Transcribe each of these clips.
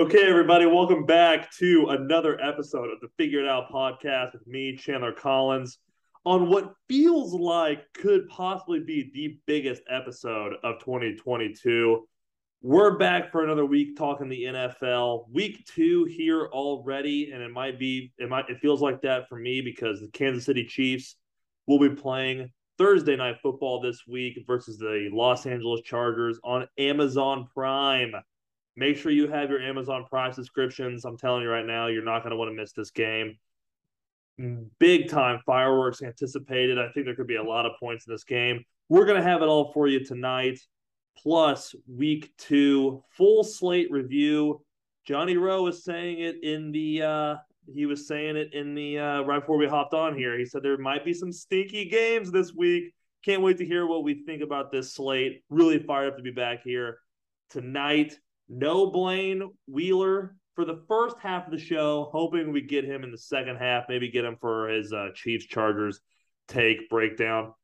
Okay, everybody, welcome back to another episode of the Figure It Out podcast with me, Chandler Collins, on what feels like could possibly be the biggest episode of 2022. We're back for another week talking the NFL. Week two here already, and it might be it might it feels like that for me because the Kansas City Chiefs will be playing Thursday night football this week versus the Los Angeles Chargers on Amazon Prime. Make sure you have your Amazon Prime subscriptions. I'm telling you right now, you're not going to want to miss this game. Big time fireworks anticipated. I think there could be a lot of points in this game. We're going to have it all for you tonight, plus week two full slate review. Johnny Rowe was saying it in the uh, he was saying it in the uh, right before we hopped on here. He said there might be some stinky games this week. Can't wait to hear what we think about this slate. Really fired up to be back here tonight. No Blaine Wheeler for the first half of the show, hoping we get him in the second half, maybe get him for his uh, Chiefs Chargers take breakdown.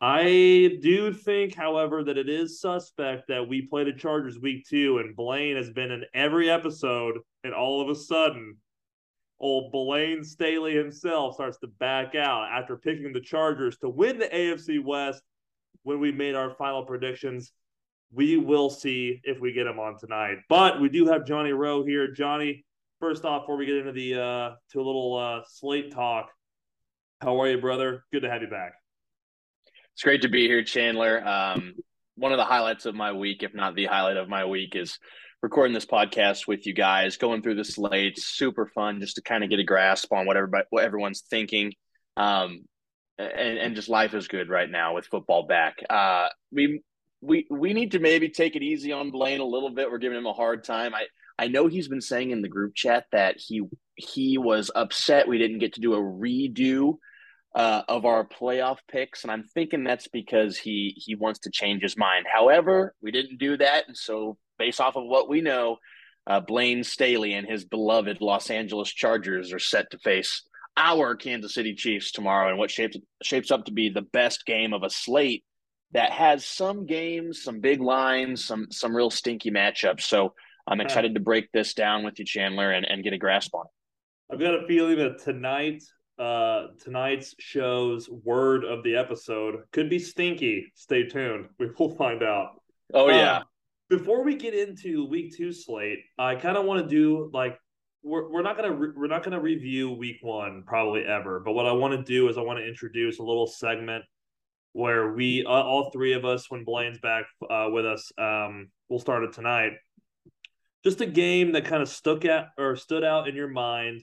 I do think, however, that it is suspect that we play the Chargers week two, and Blaine has been in every episode, and all of a sudden, old Blaine Staley himself starts to back out after picking the Chargers to win the AFC West when we made our final predictions we will see if we get him on tonight. But we do have Johnny Rowe here. Johnny, first off, before we get into the uh to a little uh slate talk, how are you, brother? Good to have you back. It's great to be here, Chandler. Um, one of the highlights of my week, if not the highlight of my week, is recording this podcast with you guys, going through the slates. Super fun, just to kind of get a grasp on what everybody, what everyone's thinking. Um, and, and just life is good right now with football back. Uh, we we we need to maybe take it easy on Blaine a little bit. We're giving him a hard time. I I know he's been saying in the group chat that he he was upset we didn't get to do a redo uh, of our playoff picks, and I'm thinking that's because he he wants to change his mind. However, we didn't do that, and so based off of what we know, uh, Blaine Staley and his beloved Los Angeles Chargers are set to face our Kansas City Chiefs tomorrow and what shapes shapes up to be the best game of a slate that has some games, some big lines, some some real stinky matchups. So I'm excited to break this down with you, Chandler, and, and get a grasp on it. I've got a feeling that tonight, uh, tonight's show's word of the episode could be stinky. Stay tuned. We will find out. Oh yeah. Um, before we get into week two slate, I kind of want to do like we're, we're not gonna re- we're not gonna review week one probably ever, but what I want to do is I want to introduce a little segment where we uh, all three of us when Blaine's back uh, with us, um, we'll start it tonight. Just a game that kind of stuck at or stood out in your mind.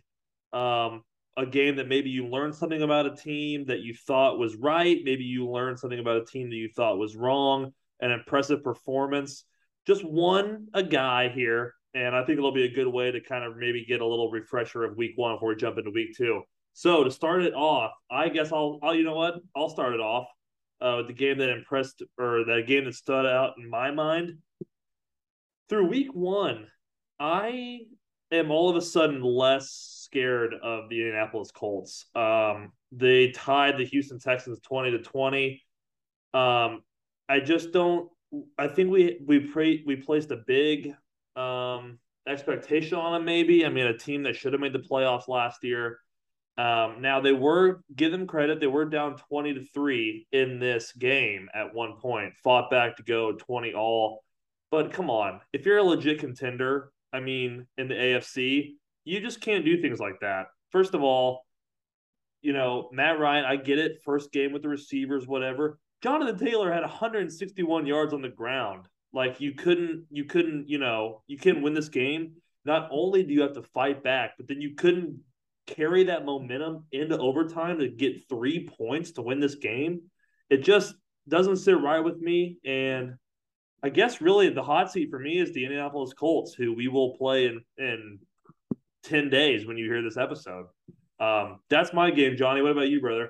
Um, a game that maybe you learned something about a team that you thought was right. Maybe you learned something about a team that you thought was wrong. An impressive performance. Just one a guy here, and I think it'll be a good way to kind of maybe get a little refresher of week one before we jump into week two. So to start it off, I guess I'll, I'll you know what? I'll start it off uh, the game that impressed or the game that stood out in my mind. Through week one, I am all of a sudden less scared of the Indianapolis Colts. Um, they tied the Houston Texans twenty to twenty. Um, I just don't. I think we we pre, we placed a big um, expectation on them. Maybe I mean a team that should have made the playoffs last year um, now they were give them credit; they were down twenty to three in this game at one point, fought back to go twenty all. But come on, if you're a legit contender, I mean, in the AFC, you just can't do things like that. First of all, you know Matt Ryan, I get it, first game with the receivers, whatever. Jonathan Taylor had 161 yards on the ground. Like you couldn't, you couldn't, you know, you couldn't win this game. Not only do you have to fight back, but then you couldn't carry that momentum into overtime to get three points to win this game. It just doesn't sit right with me. And I guess really the hot seat for me is the Indianapolis Colts, who we will play in in ten days when you hear this episode. Um, that's my game, Johnny. What about you, brother?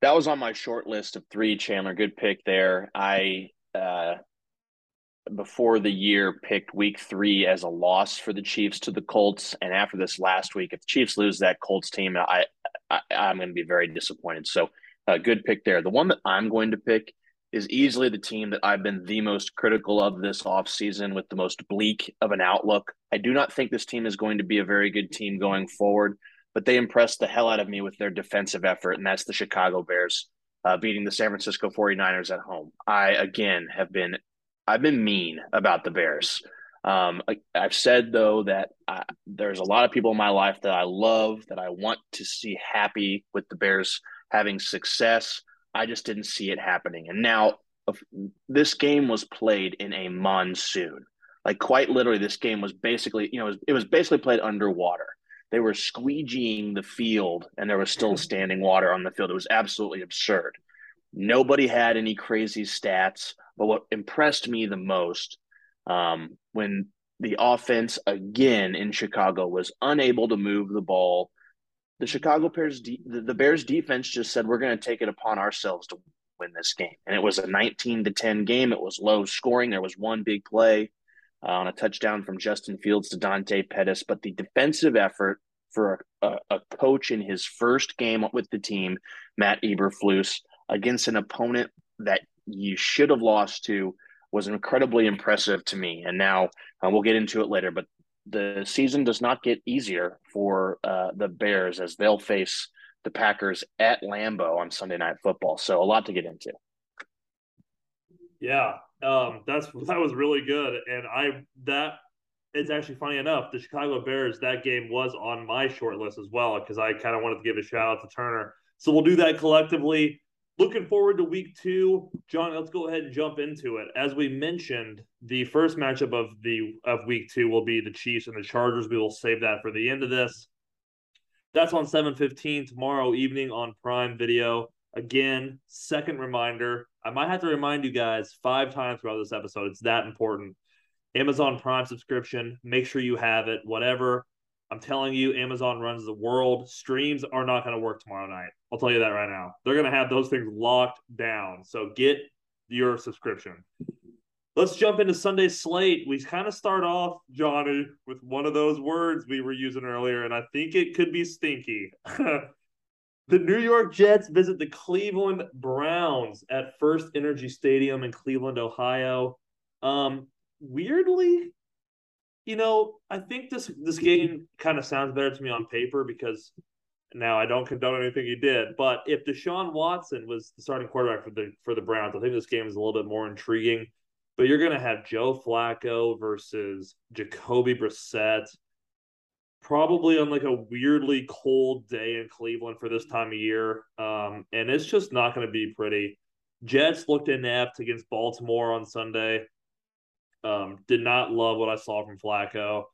That was on my short list of three. Chandler, good pick there. I uh, before the year picked week three as a loss for the Chiefs to the Colts. And after this last week, if the Chiefs lose that Colts team, I, I am going to be very disappointed. So a uh, good pick there. The one that I'm going to pick is easily the team that I've been the most critical of this offseason with the most bleak of an outlook. I do not think this team is going to be a very good team going forward, but they impressed the hell out of me with their defensive effort, and that's the Chicago Bears uh, beating the San Francisco 49ers at home. I, again, have been I've been mean about the Bears. Um, I, have said though that I, there's a lot of people in my life that I love that I want to see happy with the Bears having success. I just didn't see it happening. And now this game was played in a monsoon. Like quite literally, this game was basically, you know, it was, it was basically played underwater. They were squeegeeing the field, and there was still standing water on the field. It was absolutely absurd. Nobody had any crazy stats, but what impressed me the most um, when the offense again in Chicago was unable to move the ball the Chicago Bears, de- the Bears defense just said, we're going to take it upon ourselves to win this game. And it was a 19 to 10 game. It was low scoring. There was one big play uh, on a touchdown from Justin Fields to Dante Pettis. But the defensive effort for a, a coach in his first game with the team, Matt Eberflus, against an opponent that you should have lost to was incredibly impressive to me. And now uh, we'll get into it later, but the season does not get easier for uh, the Bears as they'll face the Packers at Lambeau on Sunday Night Football. So a lot to get into. Yeah, um, that's that was really good, and I that it's actually funny enough. The Chicago Bears that game was on my short list as well because I kind of wanted to give a shout out to Turner. So we'll do that collectively looking forward to week two. John, let's go ahead and jump into it. As we mentioned, the first matchup of the of week two will be the Chiefs and the Chargers. We will save that for the end of this. That's on 7:15 tomorrow evening on Prime Video. Again, second reminder. I might have to remind you guys five times throughout this episode. It's that important. Amazon Prime subscription. Make sure you have it. Whatever I'm telling you, Amazon runs the world. Streams are not going to work tomorrow night. I'll tell you that right now. They're going to have those things locked down. So get your subscription. Let's jump into Sunday slate. We kind of start off, Johnny, with one of those words we were using earlier, and I think it could be stinky. the New York Jets visit the Cleveland Browns at First Energy Stadium in Cleveland, Ohio. Um, weirdly, you know, I think this this game kind of sounds better to me on paper because now I don't condone anything he did. But if Deshaun Watson was the starting quarterback for the for the Browns, I think this game is a little bit more intriguing. But you're going to have Joe Flacco versus Jacoby Brissett, probably on like a weirdly cold day in Cleveland for this time of year, um, and it's just not going to be pretty. Jets looked inept against Baltimore on Sunday. Um, did not love what I saw from Flacco.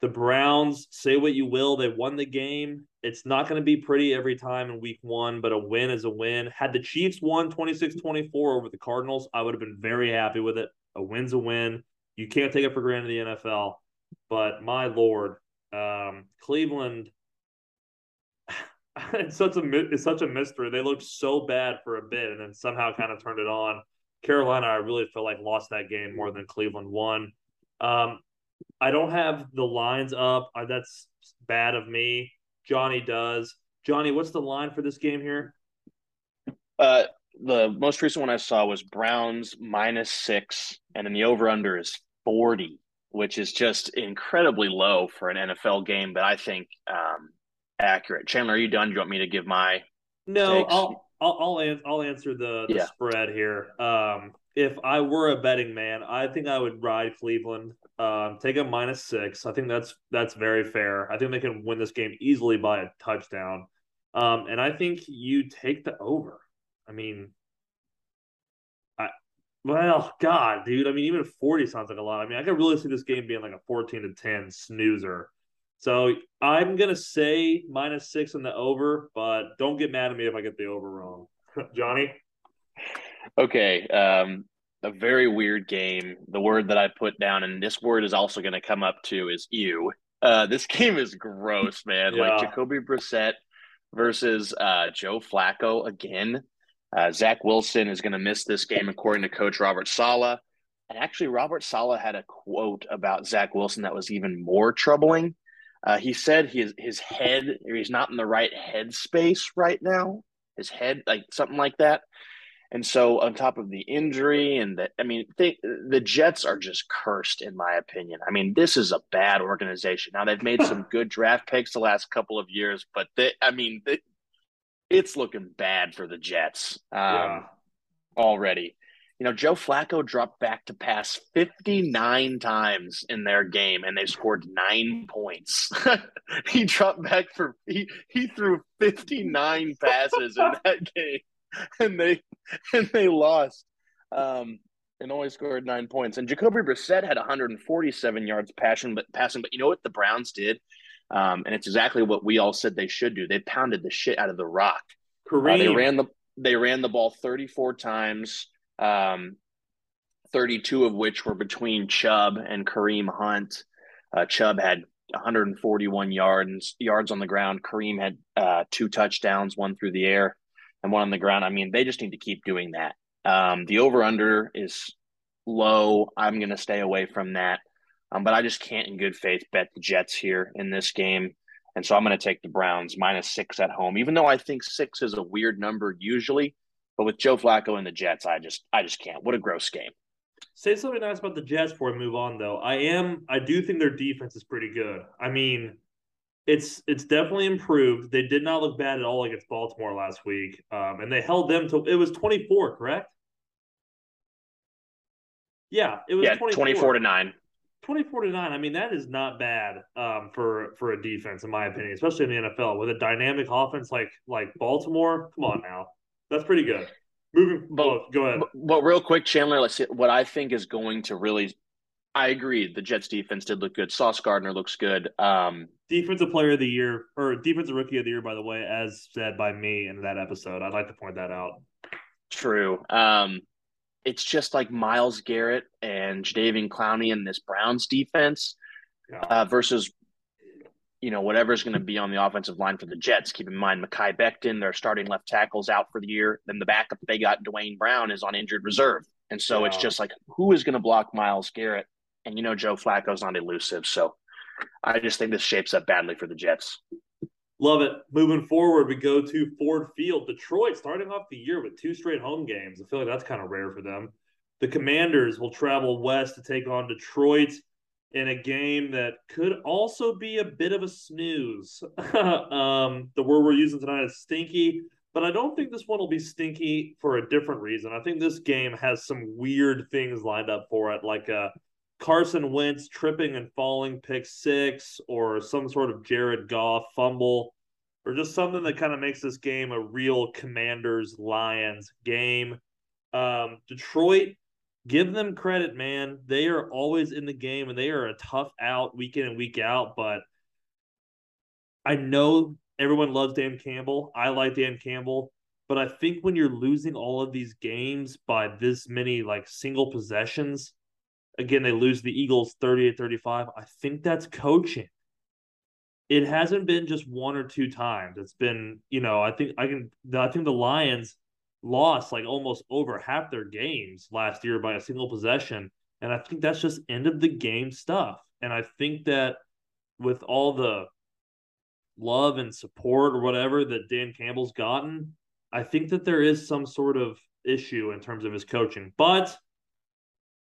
The Browns, say what you will, they won the game. It's not going to be pretty every time in week one, but a win is a win. Had the Chiefs won 26 24 over the Cardinals, I would have been very happy with it. A win's a win. You can't take it for granted in the NFL. But my Lord, um, Cleveland, it's such a it's such a mystery. They looked so bad for a bit, and then somehow kind of turned it on. Carolina, I really feel like lost that game more than Cleveland won. Um, I don't have the lines up. Uh, that's bad of me. Johnny does. Johnny, what's the line for this game here? Uh, the most recent one I saw was Browns minus six, and then the over under is 40, which is just incredibly low for an NFL game, but I think um, accurate. Chandler, are you done? Do you want me to give my. No, takes? I'll, I'll I'll, an- I'll answer the, the yeah. spread here. Um, if I were a betting man, I think I would ride Cleveland. Um, take a minus six. I think that's that's very fair. I think they can win this game easily by a touchdown. Um, and I think you take the over. I mean, I well, God, dude. I mean, even forty sounds like a lot. I mean, I could really see this game being like a fourteen to ten snoozer. So I'm gonna say minus six in the over, but don't get mad at me if I get the over wrong. Johnny. Okay. Um, a very weird game. The word that I put down, and this word is also going to come up too, is you. Uh, this game is gross, man. Yeah. Like Jacoby Brissett versus uh, Joe Flacco again. Uh, Zach Wilson is going to miss this game, according to Coach Robert Saleh. And actually, Robert Saleh had a quote about Zach Wilson that was even more troubling. Uh, he said his his head, he's not in the right head space right now. His head, like something like that. And so, on top of the injury, and the, I mean, they, the Jets are just cursed, in my opinion. I mean, this is a bad organization. Now, they've made some good draft picks the last couple of years, but they, I mean, they, it's looking bad for the Jets um, yeah. already. You know, Joe Flacco dropped back to pass 59 times in their game and they scored nine points. he dropped back for, he, he threw 59 passes in that game and they, and they lost. Um, and only scored nine points. And Jacoby Brissett had 147 yards passing, but passing. But you know what the Browns did? Um, and it's exactly what we all said they should do. They pounded the shit out of the rock. Uh, they ran the they ran the ball 34 times um, 32 of which were between Chubb and Kareem Hunt. Uh, Chubb had 141 yards yards on the ground. Kareem had uh, two touchdowns, one through the air and one on the ground. I mean, they just need to keep doing that. Um, the over under is low. I'm going to stay away from that. Um, but I just can't, in good faith, bet the Jets here in this game. And so I'm going to take the Browns minus six at home, even though I think six is a weird number usually. But with Joe Flacco and the Jets, I just I just can't. What a gross game. Say something nice about the Jets before we move on, though. I am I do think their defense is pretty good. I mean, it's it's definitely improved. They did not look bad at all against Baltimore last week, um, and they held them to it was twenty four, correct? Yeah, it was yeah, 24. 24 to nine. 24 to 9 i mean that is not bad um, for for a defense in my opinion especially in the nfl with a dynamic offense like like baltimore come on now that's pretty good. Moving, but oh, go ahead. But, but, real quick, Chandler, let's see what I think is going to really. I agree. The Jets defense did look good. Sauce Gardner looks good. Um, defensive player of the year or defensive rookie of the year, by the way, as said by me in that episode. I'd like to point that out. True. Um, it's just like Myles Garrett and Jadeveon Clowney in this Browns defense yeah. uh, versus you know, whatever's going to be on the offensive line for the Jets. Keep in mind, Mekhi Becton, their starting left tackle's out for the year. Then the backup they got, Duane Brown, is on injured reserve. And so yeah. it's just like, who is going to block Myles Garrett? And, you know, Joe Flacco's not elusive. So I just think this shapes up badly for the Jets. Love it. Moving forward, we go to Ford Field. Detroit starting off the year with two straight home games. I feel like that's kind of rare for them. The Commanders will travel west to take on Detroit in a game that could also be a bit of a snooze. um, the word we're using tonight is stinky, but I don't think this one will be stinky for a different reason. I think this game has some weird things lined up for it, like a Carson Wentz tripping and falling pick six, or some sort of Jared Goff fumble, or just something that kind of makes this game a real Commanders Lions game. Um, Detroit give them credit, man. They are always in the game and they are a tough out week in and week out. But I know everyone loves Dan Campbell. I like Dan Campbell. But I think when you're losing all of these games by this many like single possessions, again, they lose the Eagles 38 35. I think that's coaching. It hasn't been just one or two times. It's been, you know, I think I can, I think the Lions lost like almost over half their games last year by a single possession. And I think that's just end of the game stuff. And I think that with all the love and support or whatever that Dan Campbell's gotten, I think that there is some sort of issue in terms of his coaching. But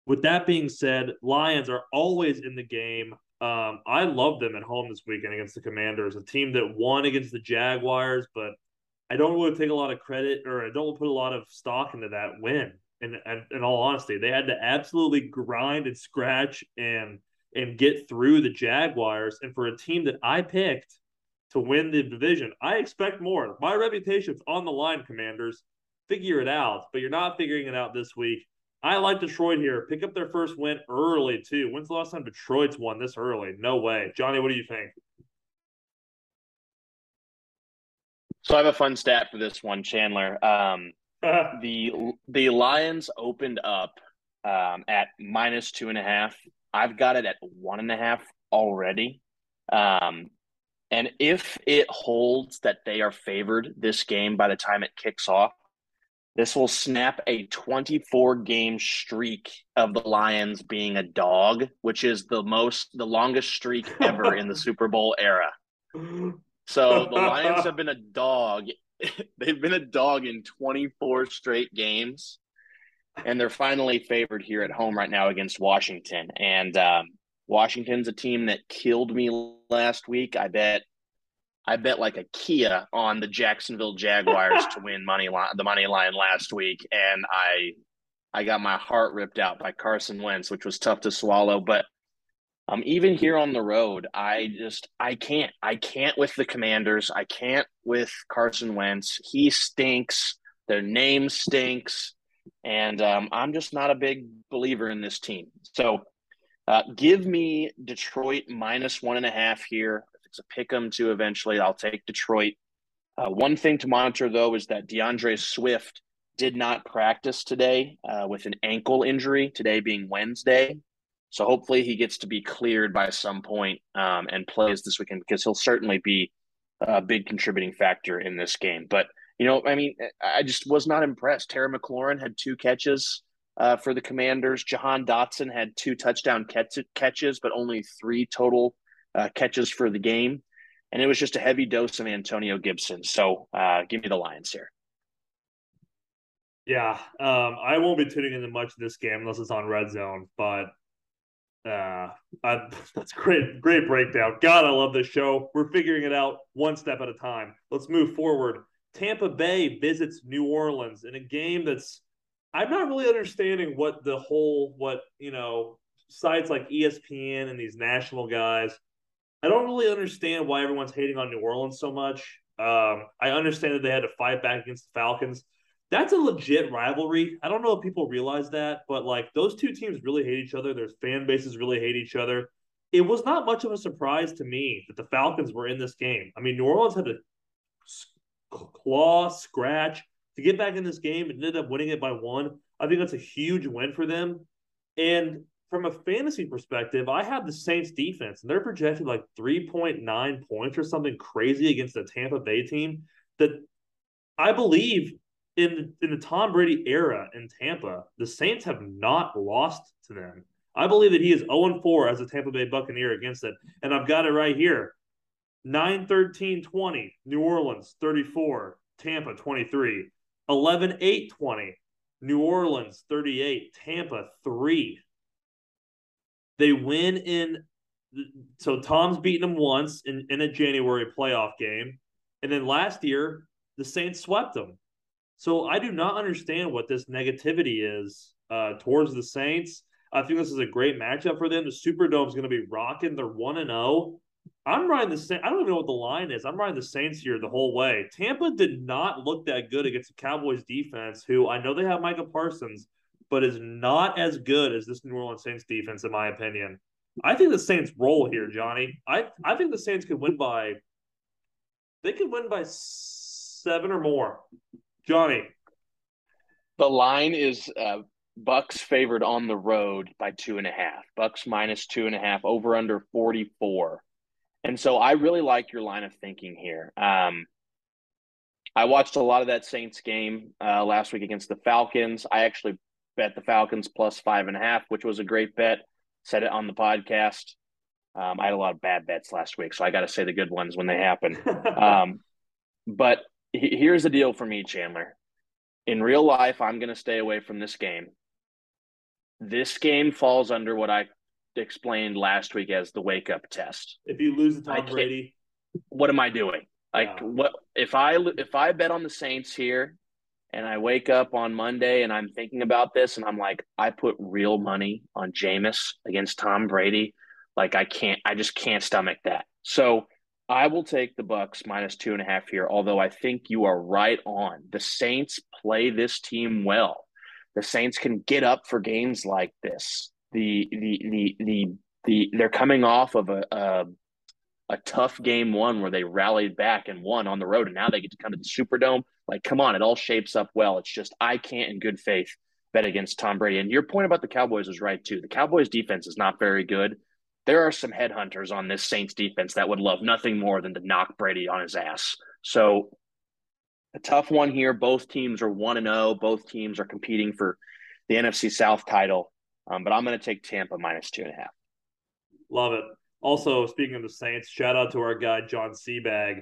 with that being said, Lions are always in the game. Um, I love them at home this weekend against the Commanders, a team that won against the Jaguars, but I don't really take a lot of credit or I don't put a lot of stock into that win. And, and in all honesty, they had to absolutely grind and scratch and and get through the Jaguars. And for a team that I picked to win the division, I expect more. My reputation's on the line, Commanders. Figure it out, but you're not figuring it out this week. I like Detroit here. Pick up their first win early too. When's the last time Detroit's won this early? No way. Johnny, what do you think? So I have a fun stat for this one, Chandler. Um, the the Lions opened up um, at minus two and a half. I've got it at one and a half already. Um, and if it holds that they are favored this game by the time it kicks off, this will snap a 24 game streak of the Lions being a dog, which is the most, the longest streak ever in the Super Bowl era. So the Lions have been a dog they've been a dog in 24 straight games, and they're finally favored here at home right now against Washington. And um, Washington's a team that killed me last week. I bet I bet like a Kia on the Jacksonville Jaguars to win money line the money line last week, and I I got my heart ripped out by Carson Wentz, which was tough to swallow. But um, even here on the road, I just I can't I can't with the Commanders. I can't with Carson Wentz. He stinks. Their name stinks, and um, I'm just not a big believer in this team. So uh, give me Detroit minus one and a half here. If it's a pick 'em to eventually, I'll take Detroit. Uh, one thing to monitor though is that D'Andre Swift did not practice today uh, with an ankle injury. Today being Wednesday, so hopefully he gets to be cleared by some point, um, and plays this weekend because he'll certainly be a big contributing factor in this game. But you know, I mean, I just was not impressed. Terry McLaurin had two catches uh, for the Commanders. Jahan Dotson had two touchdown catch- catches, but only three total uh, catches for the game. And it was just a heavy dose of Antonio Gibson. So uh, give me the Lions here. Yeah, um, I won't be tuning into much of this game unless it's on Red Zone. But uh, that's great, great breakdown. God, I love this show. We're figuring it out one step at a time. Let's move forward. Tampa Bay visits New Orleans in a game that's I'm not really understanding what the whole what you know sites like ESPN and these national guys. I don't really understand why everyone's hating on New Orleans so much. Um, I understand that they had to fight back against the Falcons. That's a legit rivalry. I don't know if people realize that, but like those two teams really hate each other. Their fan bases really hate each other. It was not much of a surprise to me that the Falcons were in this game. I mean, New Orleans had to claw, scratch, to get back in this game and ended up winning it by one. I think that's a huge win for them. And from a fantasy perspective, I have the Saints defense, and they're projected like 3.9 points or something crazy against the Tampa Bay team that I believe in in the Tom Brady era in Tampa, the Saints have not lost to them. I believe that he is 0 4 as a Tampa Bay Buccaneer against it. And I've got it right here 9 13 20, New Orleans 34, Tampa 23. 11 8 20. New Orleans 38, Tampa 3. They win in so Tom's beaten them once in, in a January playoff game. And then last year, the Saints swept them. So I do not understand what this negativity is uh, towards the Saints. I think this is a great matchup for them. The Superdome is going to be rocking. They're 1 and 0. I'm riding the Saints. I don't even know what the line is. I'm riding the Saints here the whole way. Tampa did not look that good against the Cowboys defense, who I know they have Micah Parsons, but is not as good as this New Orleans Saints defense, in my opinion. I think the Saints roll here, Johnny. I I think the Saints could win by they could win by seven or more. Johnny. The line is uh, Bucks favored on the road by two and a half. Bucks minus two and a half, over under 44. And so I really like your line of thinking here. Um, I watched a lot of that Saints game uh, last week against the Falcons. I actually bet the Falcons plus five and a half, which was a great bet. Said it on the podcast. Um, I had a lot of bad bets last week, so I got to say the good ones when they happen. um, but here's the deal for me, Chandler. In real life, I'm going to stay away from this game. This game falls under what I explained last week as the wake up test. If you lose to Tom Brady, what am I doing? Like yeah. what if I if I bet on the Saints here and I wake up on Monday and I'm thinking about this and I'm like I put real money on Jameis against Tom Brady, like I can't I just can't stomach that. So I will take the Bucks minus two and a half here, although I think you are right on. The Saints play this team well. The Saints can get up for games like this the the the the, the they're coming off of a, a a tough game one where they rallied back and won on the road, and now they get to come to the Superdome. Like, come on, it all shapes up well. It's just I can't, in good faith, bet against Tom Brady. And your point about the Cowboys was right too. The Cowboys defense is not very good. There are some headhunters on this Saints defense that would love nothing more than to knock Brady on his ass. So, a tough one here. Both teams are one and zero. Oh. Both teams are competing for the NFC South title. Um, but I'm going to take Tampa minus two and a half. Love it. Also, speaking of the Saints, shout out to our guy John Seabag.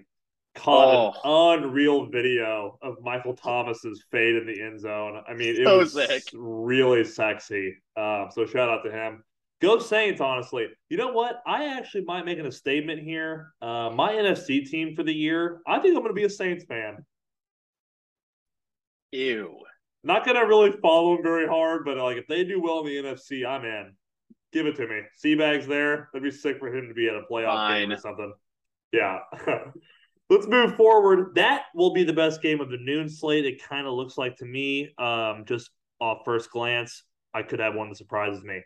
caught oh. an unreal video of Michael Thomas's fade in the end zone. I mean, it so was sick. really sexy. Um, so shout out to him. Go Saints, honestly. You know what? I actually might make a statement here. Uh, my NFC team for the year, I think I'm going to be a Saints fan. Ew. Not going to really follow them very hard, but like if they do well in the NFC, I'm in. Give it to me. Seabag's there. That'd be sick for him to be at a playoff Fine. game or something. Yeah. Let's move forward. That will be the best game of the noon slate. It kind of looks like to me, um, just off first glance. I could have one that surprises me.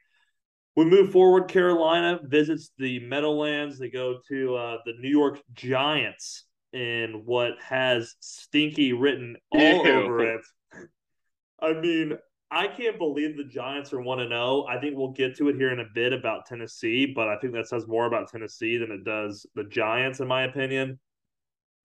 We move forward. Carolina visits the Meadowlands. They go to uh, the New York Giants in what has stinky written all Ew. over it. I mean, I can't believe the Giants are 1 0. I think we'll get to it here in a bit about Tennessee, but I think that says more about Tennessee than it does the Giants, in my opinion.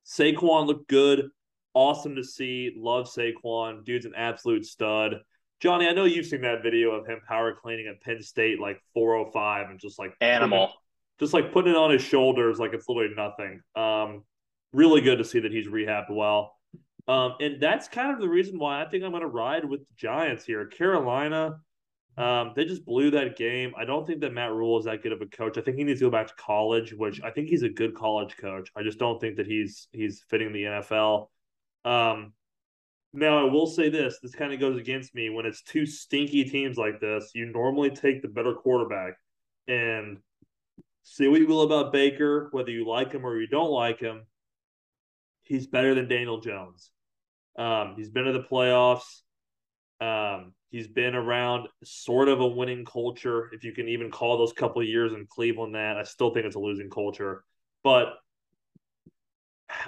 Saquon looked good. Awesome to see. Love Saquon. Dude's an absolute stud. Johnny, I know you've seen that video of him power cleaning at Penn State like 405 and just like animal. just like putting it on his shoulders like it's literally nothing. Um, really good to see that he's rehabbed well. Um, and that's kind of the reason why I think I'm going to ride with the Giants here. Carolina, um, they just blew that game. I don't think that Matt Rhule is that good of a coach. I think he needs to go back to college, which I think he's a good college coach. I just don't think that he's he's fitting the NFL. Um, now, I will say this this kind of goes against me. When it's two stinky teams like this, you normally take the better quarterback. And say what you will about Baker, whether you like him or you don't like him, he's better than Daniel Jones. Um, he's been to the playoffs. Um, he's been around sort of a winning culture, if you can even call those couple years in Cleveland that. I still think it's a losing culture. But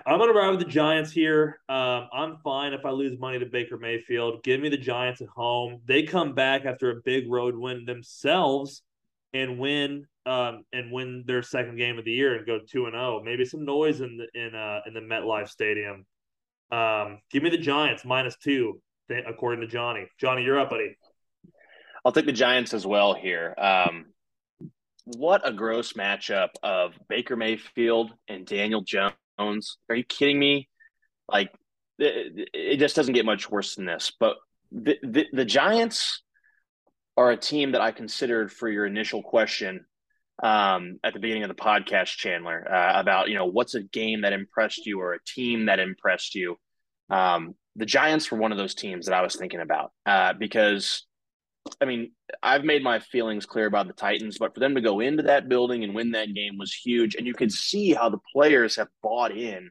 I'm going to ride with the Giants here. Um, I'm fine if I lose money to Baker Mayfield. Give me the Giants at home. They come back after a big road win themselves and win um, and win their second game of the year and go two and zero. Oh. Maybe some noise in the in uh, in the MetLife Stadium. Um, give me the Giants minus two, according to Johnny. Johnny, you're up, buddy. I'll take the Giants as well here. Um, what a gross matchup of Baker Mayfield and Daniel Jones Jones. Are you kidding me? Like it, it just doesn't get much worse than this. But the, the, the Giants are a team that I considered for your initial question um, at the beginning of the podcast, Chandler, uh, about you know what's a game that impressed you or a team that impressed you. Um, the Giants were one of those teams that I was thinking about uh, because I mean, I've made my feelings clear about the Titans, but for them to go into that building and win that game was huge. And you can see how the players have bought in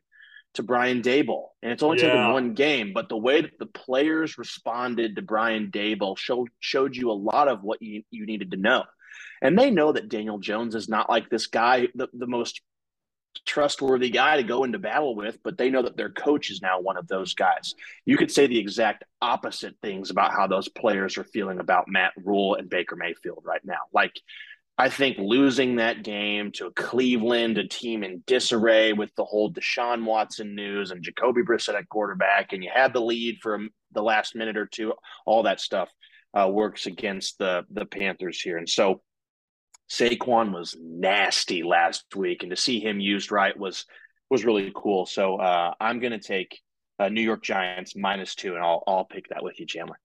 to Brian Daboll. And it's only yeah. taken one game, but the way that the players responded to Brian Daboll showed showed you a lot of what you, you needed to know. And they know that Daniel Jones is not like this guy, the, the most trustworthy guy to go into battle with, but they know that their coach is now one of those guys. You could say the exact opposite things about how those players are feeling about Matt Rhule and Baker Mayfield right now. Like, I think losing that game to Cleveland, a team in disarray with the whole Deshaun Watson news and Jacoby Brissett at quarterback, and you had the lead for the last minute or two, all that stuff uh, works against the the Panthers here. And so Saquon was nasty last week, and to see him used right was was really cool. So uh, I'm going to take uh, New York Giants minus two, and I'll I'll pick that with you, Chandler.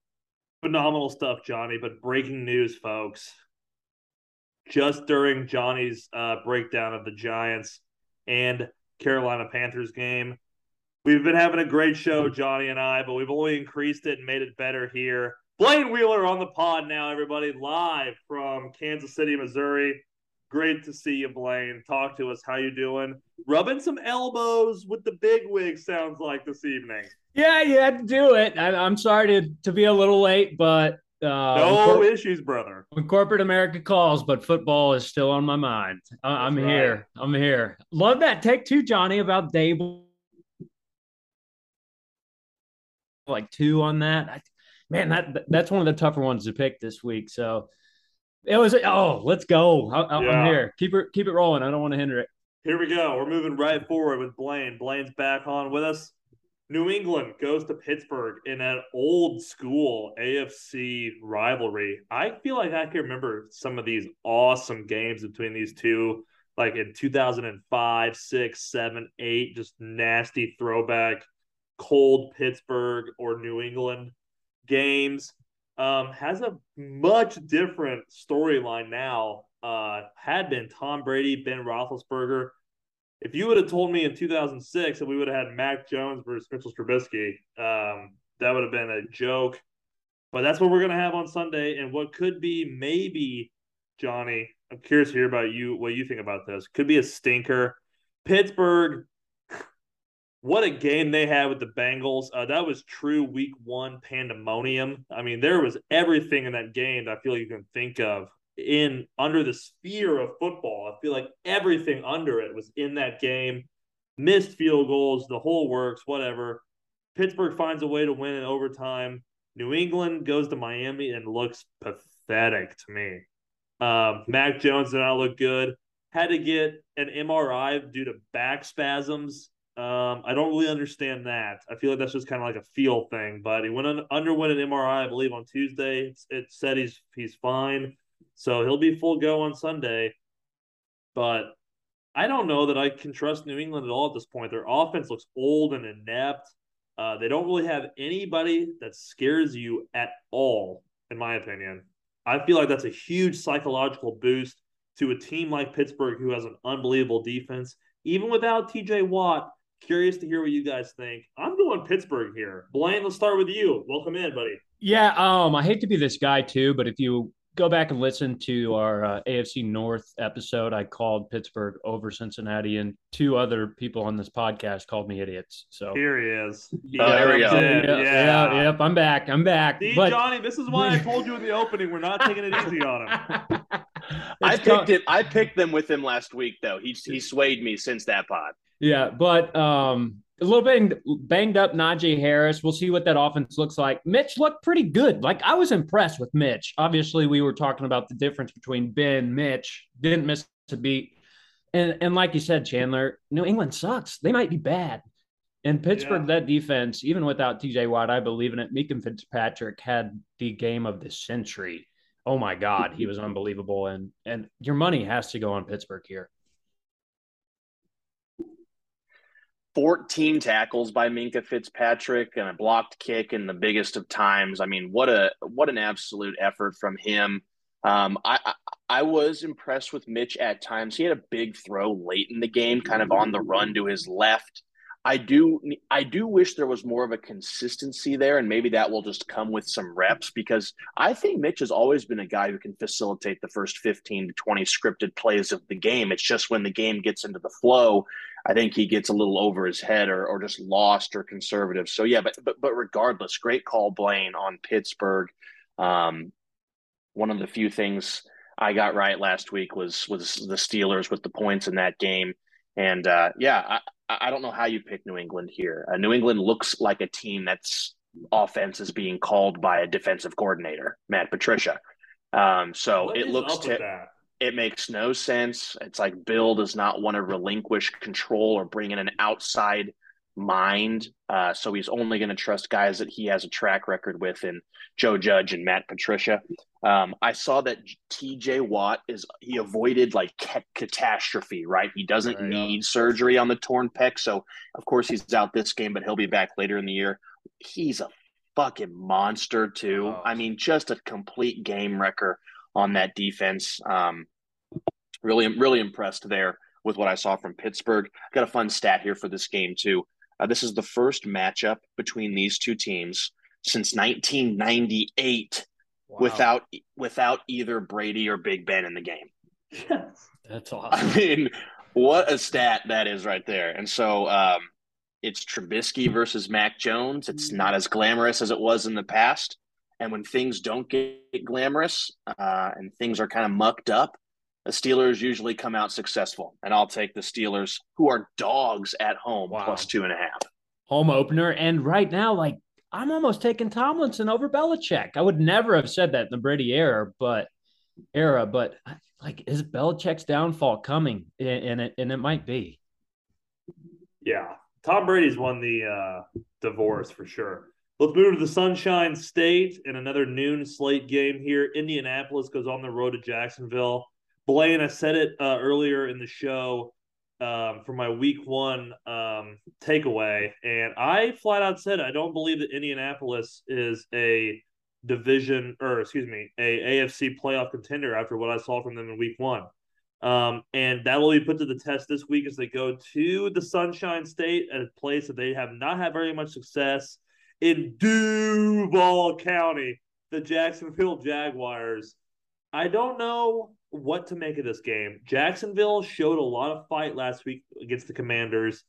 Phenomenal stuff, Johnny. But breaking news, folks. Just during Johnny's uh, breakdown of the Giants and Carolina Panthers game, we've been having a great show, Johnny and I, but we've only increased it and made it better here Blaine Wheeler on the pod now, everybody, live from Kansas City, Missouri. Great to see you, Blaine. Talk to us. How you doing? Rubbing some elbows with the big wig sounds like this evening. Yeah, you had to do it. I, am sorry to, to be a little late, but uh, no cor- issues, brother. When corporate America calls, but football is still on my mind. I, am right. here. I'm here. Love that take two, Johnny, about Daboll. Like two on that. I, man, that that's one of the tougher ones to pick this week. So it was oh, let's go. I, am yeah. here. Keep it keep it rolling. I don't want to hinder it. Here we go. We're moving right forward with Blaine. Blaine's back on with us. New England goes to Pittsburgh in an old school AFC rivalry. I feel like I can remember some of these awesome games between these two like in 2005, 6, 7, 8, just nasty throwback, cold Pittsburgh or New England games. Um, has a much different storyline now. Uh, had been Tom Brady, Ben Roethlisberger. If you would have told me in 2006 that we would have had Mac Jones versus Mitchell Trubisky, um, that would have been a joke. But that's what we're going to have on Sunday. And what could be maybe, Johnny, I'm curious to hear about you, what you think about this. Could be a stinker. Pittsburgh, what a game they had with the Bengals. Uh, that was true week one pandemonium. I mean, there was everything in that game that I feel you can think of in under the sphere of football. I feel like everything under it was in that game. Missed field goals, the whole works, whatever. Pittsburgh finds a way to win in overtime. New England goes to Miami and looks pathetic to me. Um, Mac Jones did not look good. Had to get an MRI due to back spasms. Um, I don't really understand that. I feel like that's just kind of like a feel thing. But he went on, underwent an MRI, I believe, on Tuesday. It's, it said he's he's fine, so he'll be full go on Sunday. But I don't know that I can trust New England at all at this point. Their offense looks old and inept. Uh, they don't really have anybody that scares you at all, in my opinion. I feel like that's a huge psychological boost to a team like Pittsburgh, who has an unbelievable defense. Even without TJ Watt, curious to hear what you guys think. I'm going Pittsburgh here. Blaine, let's start with you. Welcome in, buddy. Yeah, um, I hate to be this guy too, but if you go back and listen to our uh, AFC North episode, I called Pittsburgh over Cincinnati, and two other people on this podcast called me idiots. So here he is. He oh, there we go. Yeah, yeah. yeah, yep. I'm back. I'm back. See, but... Johnny, this is why I told you in the opening we're not taking it easy on him. I picked it. I picked them with him last week, though. He he swayed me since that pod. Yeah, but um, a little bit banged up Najee Harris. We'll see what that offense looks like. Mitch looked pretty good. Like I was impressed with Mitch. Obviously, we were talking about the difference between Ben, Mitch, didn't miss a beat. And and like you said, Chandler, New England sucks. They might be bad. And Pittsburgh, yeah. that defense, even without TJ Watt, I believe in it. Minkah Fitzpatrick had the game of the century. Oh my God, he was unbelievable. And and your money has to go on Pittsburgh here. 14 tackles by Minkah Fitzpatrick and a blocked kick in the biggest of times. I mean, what a what an absolute effort from him. Um, I, I, I was impressed with Mitch at times. He had a big throw late in the game, kind of on the run to his left. I do I do wish there was more of a consistency there, and maybe that will just come with some reps because I think Mitch has always been a guy who can facilitate the first 15 to 20 scripted plays of the game. It's just when the game gets into the flow, I think he gets a little over his head or, or just lost or conservative. So yeah, but but but regardless, great call Blaine on Pittsburgh. Um, one of the few things I got right last week was was the Steelers with the points in that game. And uh, yeah, I don't know how you pick New England here. Uh, New England looks like a team that's offense is being called by a defensive coordinator, Matt Patricia. Um, so what it looks to it makes no sense. It's like Bill does not want to relinquish control or bring in an outside mind. Uh, so he's only going to trust guys that he has a track record with in Joe Judge and Matt Patricia. Um, I saw that TJ Watt is he avoided like catastrophe, right? He doesn't need surgery on the torn pec. So of course he's out this game, but he'll be back later in the year. He's a fucking monster too. Oh. I mean, just a complete game wrecker on that defense. Um, really, really impressed there with what I saw from Pittsburgh. Got a fun stat here for this game too. Uh, this is the first matchup between these two teams since 1998 wow. without without either Brady or Big Ben in the game. Yes. That's awesome. I mean, what a stat that is right there. And so um, it's Trubisky versus Mac Jones. It's not as glamorous as it was in the past. And when things don't get glamorous uh, and things are kind of mucked up, the Steelers usually come out successful, and I'll take the Steelers, who are dogs at home, wow. plus two and a half. Home opener, and right now, like I'm almost taking Tomlinson over Belichick. I would never have said that in the Brady era, but era, but like, is Belichick's downfall coming? And it and it might be. Yeah, Tom Brady's won the uh, divorce for sure. Let's move to the Sunshine State in another noon slate game here. Indianapolis goes on the road to Jacksonville. Blaine, I said it uh, earlier in the show um, for my week one um, takeaway, and I flat out said I don't believe that Indianapolis is a division or excuse me, a AFC playoff contender after what I saw from them in week one. Um, and that will be put to the test this week as they go to the Sunshine State, a place that they have not had very much success in Duval County, the Jacksonville Jaguars. I don't know what to make of this game. Jacksonville showed a lot of fight last week against the Commanders.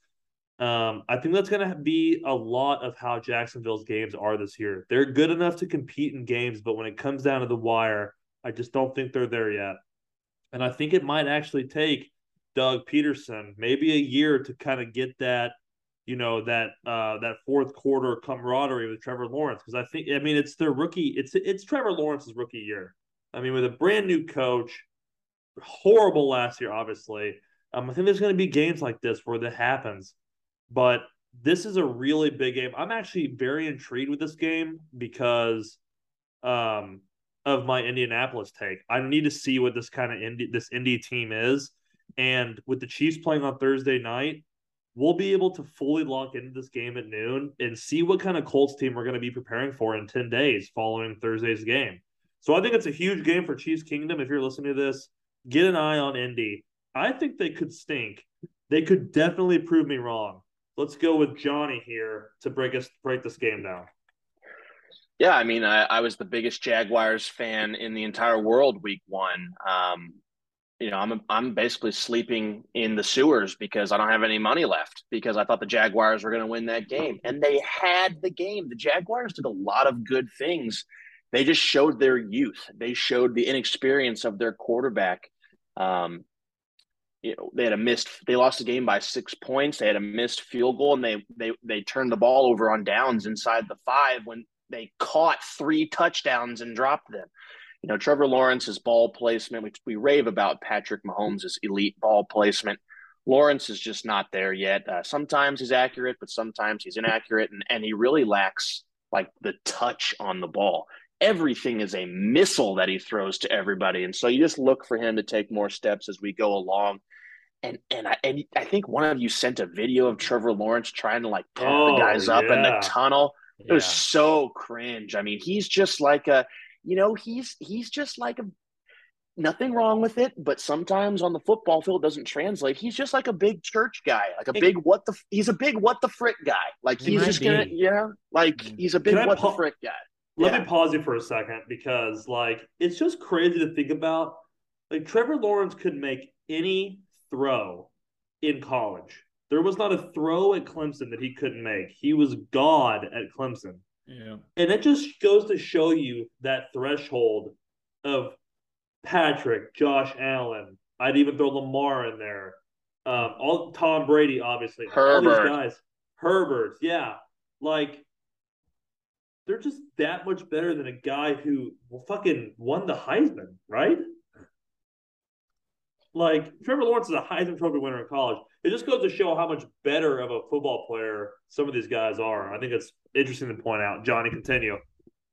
Um, I think that's going to be a lot of how Jacksonville's games are this year. They're good enough to compete in games, but when it comes down to the wire, I just don't think they're there yet. And I think it might actually take Doug Pederson maybe a year to kind of get that, you know, that uh that fourth quarter camaraderie with Trevor Lawrence. Because I think I mean it's their rookie, it's it's Trevor Lawrence's rookie year. I mean, with a brand new coach, horrible last year, obviously. Um, I think there's going to be games like this where that happens, but this is a really big game. I'm actually very intrigued with this game because um, of my Indianapolis take. I need to see what this kind of Indy this Indy team is, and with the Chiefs playing on Thursday night, we'll be able to fully lock into this game at noon and see what kind of Colts team we're going to be preparing for in 10 days following Thursday's game. So I think it's a huge game for Chiefs Kingdom. If you're listening to this, get an eye on Indy. I think they could stink. They could definitely prove me wrong. Let's go with Johnny here to break us break this game down. Yeah, I mean, I, I was the biggest Jaguars fan in the entire world week one. Um, you know, I'm I'm basically sleeping in the sewers because I don't have any money left because I thought the Jaguars were going to win that game, and they had the game. The Jaguars did a lot of good things. They just showed their youth. They showed the inexperience of their quarterback. Um, you know, they had a missed. They lost the game by six points. They had a missed field goal, and they they they turned the ball over on downs inside the five when they caught three touchdowns and dropped them. You know, Trevor Lawrence's ball placement, we, we rave about Patrick Mahomes' elite ball placement. Lawrence is just not there yet. Uh, sometimes he's accurate, but sometimes he's inaccurate, and, and he really lacks like the touch on the ball. Everything is a missile that he throws to everybody, and so you just look for him to take more steps as we go along. And and I and I think one of you sent a video of Trevor Lawrence trying to like pump oh, the guys up in the tunnel. It was so cringe. I mean, he's just like a, you know, he's he's just like a nothing wrong with it, but sometimes on the football field doesn't translate. He's just like a big church guy, like a big what the he's a big what the frick guy. Like he's just be. gonna yeah, like he's a big what pa- the frick guy. Let yeah. me pause you for a second because like it's just crazy to think about. Like Trevor Lawrence could make any throw in college. There was not a throw at Clemson that he couldn't make. He was God at Clemson. Yeah. And it just goes to show you that threshold of Patrick, Josh Allen. I'd even throw Lamar in there. Um, all Tom Brady, obviously. Herbert. All these guys. Herbert, yeah. Like they're just that much better than a guy who fucking won the Heisman, right? Like Trevor Lawrence is a Heisman Trophy winner in college. It just goes to show how much better of a football player some of these guys are. I think it's interesting to point out. Johnny, continue.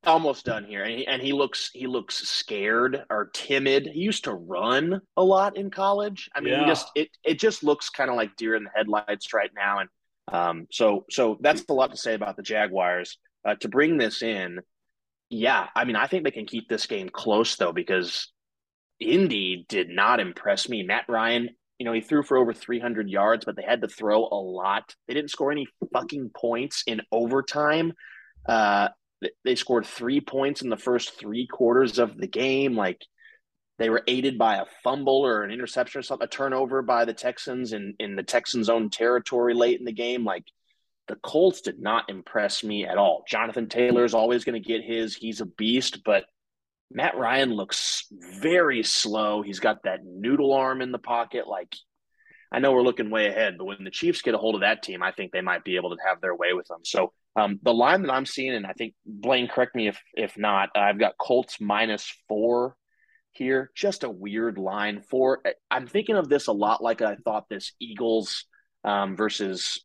Almost done here, and he, and he looks he looks scared or timid. He used to run a lot in college. I mean, yeah. he just it it just looks kind of like deer in the headlights right now, and um, so so that's a lot to say about the Jaguars. Uh, to bring this in, yeah, I mean, I think they can keep this game close though because Indy did not impress me. Matt Ryan, you know, he threw for over 300 yards, but they had to throw a lot. They didn't score any fucking points in overtime. Uh, they scored three points in the first three quarters of the game. Like they were aided by a fumble or an interception or something, a turnover by the Texans in, in the Texans' own territory late in the game. Like the Colts did not impress me at all. Jonathan Taylor is always going to get his. He's a beast, but Matt Ryan looks very slow. He's got that noodle arm in the pocket. Like, I know we're looking way ahead, but when the Chiefs get a hold of that team, I think they might be able to have their way with them. So, um, the line that I'm seeing, and I think Blaine, correct me if if not, I've got Colts minus four here. Just a weird line. for. I'm thinking of this a lot like I thought this Eagles um, versus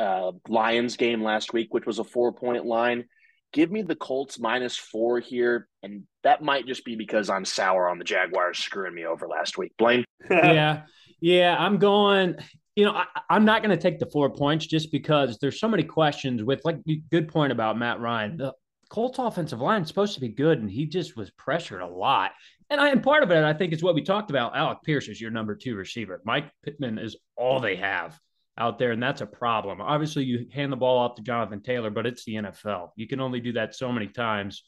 uh, Lions game last week, which was a four point line give me the Colts minus four here, and that might just be because I'm sour on the Jaguars screwing me over last week. Blaine, yeah, yeah, I'm going. You know, I, am not going to take the four points just because there's so many questions with like good point about Matt Ryan. The Colts offensive line is supposed to be good, and he just was pressured a lot. And I and part of it, I think, is what we talked about. Alec Pierce is your number two receiver. Mike Pittman is all they have out there, and that's a problem. Obviously, you hand the ball off to Jonathan Taylor, but it's the NFL. You can only do that so many times.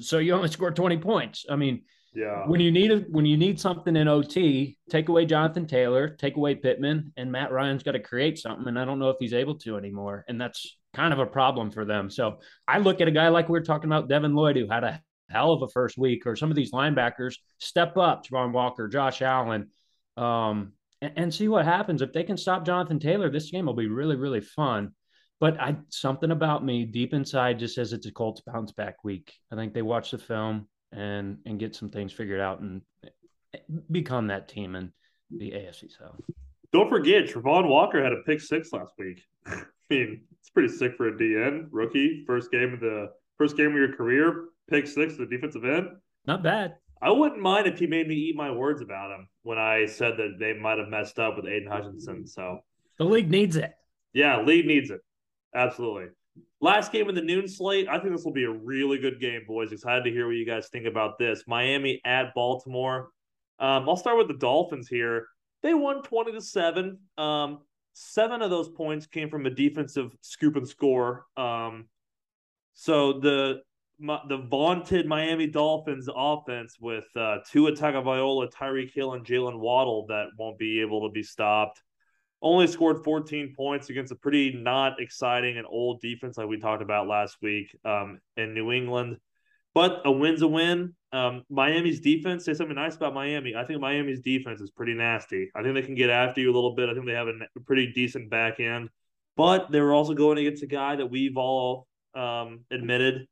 So you only score 20 points. I mean, yeah. When you need a, when you need something in OT, take away Jonathan Taylor, take away Pittman, and Matt Ryan's got to create something. And I don't know if he's able to anymore. And that's kind of a problem for them. So I look at a guy like we are talking about, Devin Lloyd, who had a hell of a first week, or some of these linebackers step up, Travon Walker, Josh Allen, um, and, and, see what happens. If they can stop Jonathan Taylor, this game will be really, really fun. But I something about me deep inside just says it's a Colts bounce back week. I think they watch the film and and get some things figured out and eh, become that team in the AFC South. Don't forget, Travon Walker had a pick six last week. I mean, it's pretty sick for a DN rookie. First game of the first game of your career, pick six, the defensive end. Not bad. I wouldn't mind if he made me eat my words about him when I said that they might have messed up with Aidan Hutchinson. So the league needs it. Yeah, league needs it. Absolutely. Last game in the noon slate. I think this will be a really good game, boys. Excited to hear what you guys think about this. Miami at Baltimore. Um, I'll start with the Dolphins here. They won 20 to 7. Um, seven of those points came from a defensive scoop and score. Um, so the the vaunted Miami Dolphins offense with uh, Tua Tagovailoa, Tyreek Hill, and Jaylen Waddle that won't be able to be stopped. Only scored 14 points against a pretty not exciting and old defense like we talked about last week um, in New England. But a win's a win. Um, Miami's defense, say something nice about Miami. I think Miami's defense is pretty nasty. I think they can get after you a little bit. I think they have a pretty decent back end. But they were also going against a guy that we've all um, admitted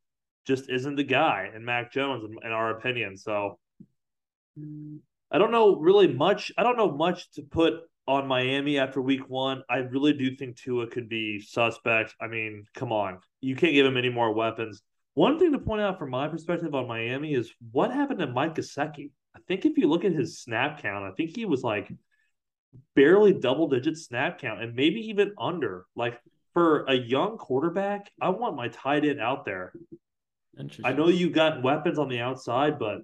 just isn't the guy in Mac Jones, in, in, our opinion. So mm. I don't know really much. I don't know much to put on Miami after week one. I really do think Tua could be suspect. I mean, come on. You can't give him any more weapons. One thing to point out from my perspective on Miami is what happened to Mike Gesicki. I think if you look at his snap count, I think he was like barely double digit snap count and maybe even under. Like for a young quarterback, I want my tight end out there. I know you got weapons on the outside, but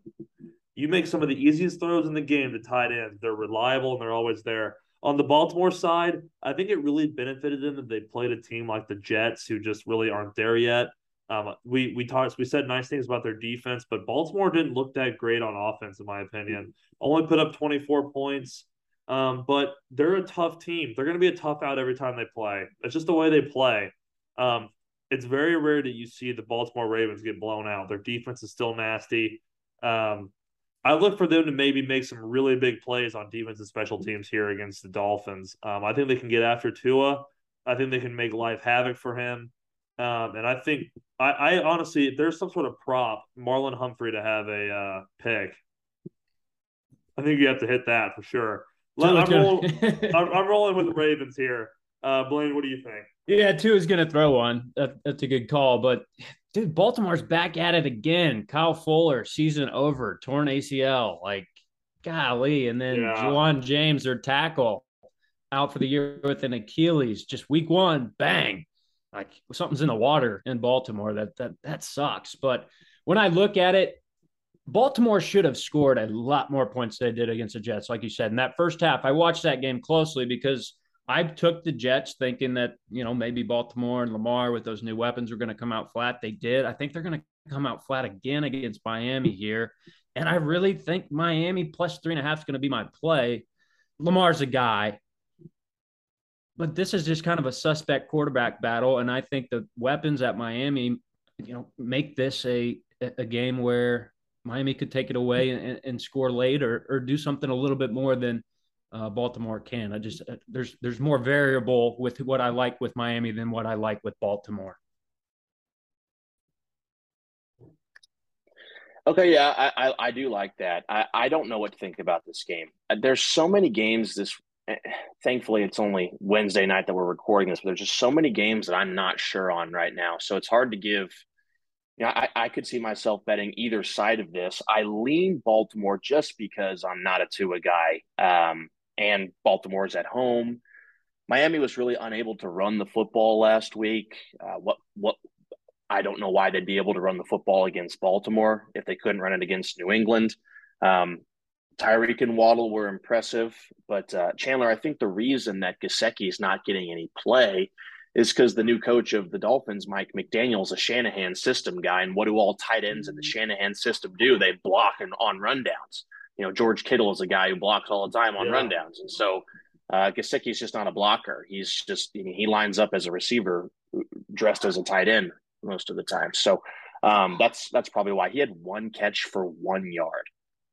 you make some of the easiest throws in the game to tight ends. They're reliable and they're always there. On the Baltimore side, I think it really benefited them that they played a team like the Jets, who just really aren't there yet. Um, we we talked, we said nice things about their defense, but Baltimore didn't look that great on offense, in my opinion. Only put up 24 points. Um, but they're a tough team. They're going to be a tough out every time they play. It's just the way they play. Um, it's very rare that you see the Baltimore Ravens get blown out. Their defense is still nasty. Um, I look for them to maybe make some really big plays on defense and special teams here against the Dolphins. Um, I think they can get after Tua. I think they can make life havoc for him. Um, and I think I, I, honestly, if there's some sort of prop, Marlon Humphrey to have a uh, pick, I think you have to hit that for sure. I'm, rolling, I'm, I'm, rolling with the Ravens here. Uh, Blaine, what do you think? Yeah, Tua is going to throw one. That, that's a good call. But dude, Baltimore's back at it again. Kyle Fuller, season over, torn ACL. Like, golly. And then yeah. Ja'Wuan James, their tackle, out for the year with an Achilles. Just week one, bang. Like something's in the water in Baltimore. That that that sucks. But when I look at it, Baltimore should have scored a lot more points than they did against the Jets, like you said. In that first half, I watched that game closely because I took the Jets thinking that, you know, maybe Baltimore and Lamar with those new weapons were going to come out flat. They did. I think they're going to come out flat again against Miami here. And I really think Miami plus three and a half is going to be my play. Lamar's a guy. But this is just kind of a suspect quarterback battle. And I think the weapons at Miami, you know, make this a a game where Miami could take it away and, and score late or, or do something a little bit more than uh, Baltimore can. I just uh, there's there's more variable with what I like with Miami than what I like with Baltimore. Okay, yeah, I, I, I do like that. I, I don't know what to think about this game. Uh, there's so many games this. Eh, thankfully, it's only Wednesday night that we're recording this, but there's just so many games that I'm not sure on right now. So it's hard to give Yeah, I, I could see myself betting either side of this. I lean Baltimore just because I'm not a Tua guy, um, and Baltimore's at home. Miami was really unable to run the football last week. Uh, what what I don't know why they'd be able to run the football against Baltimore if they couldn't run it against New England. Um, Tyreek and Waddle were impressive, but uh, Chandler, I think the reason that Gesicki is not getting any play is because the new coach of the Dolphins, Mike McDaniel, is a Shanahan system guy. And what do all tight ends in the Shanahan system do? They block and on rundowns. You know, George Kittle is a guy who blocks all the time on yeah. rundowns. And so uh, Gesicki is just not a blocker. He's just, he lines up as a receiver dressed as a tight end most of the time. So um, that's that's probably why he had one catch for one yard,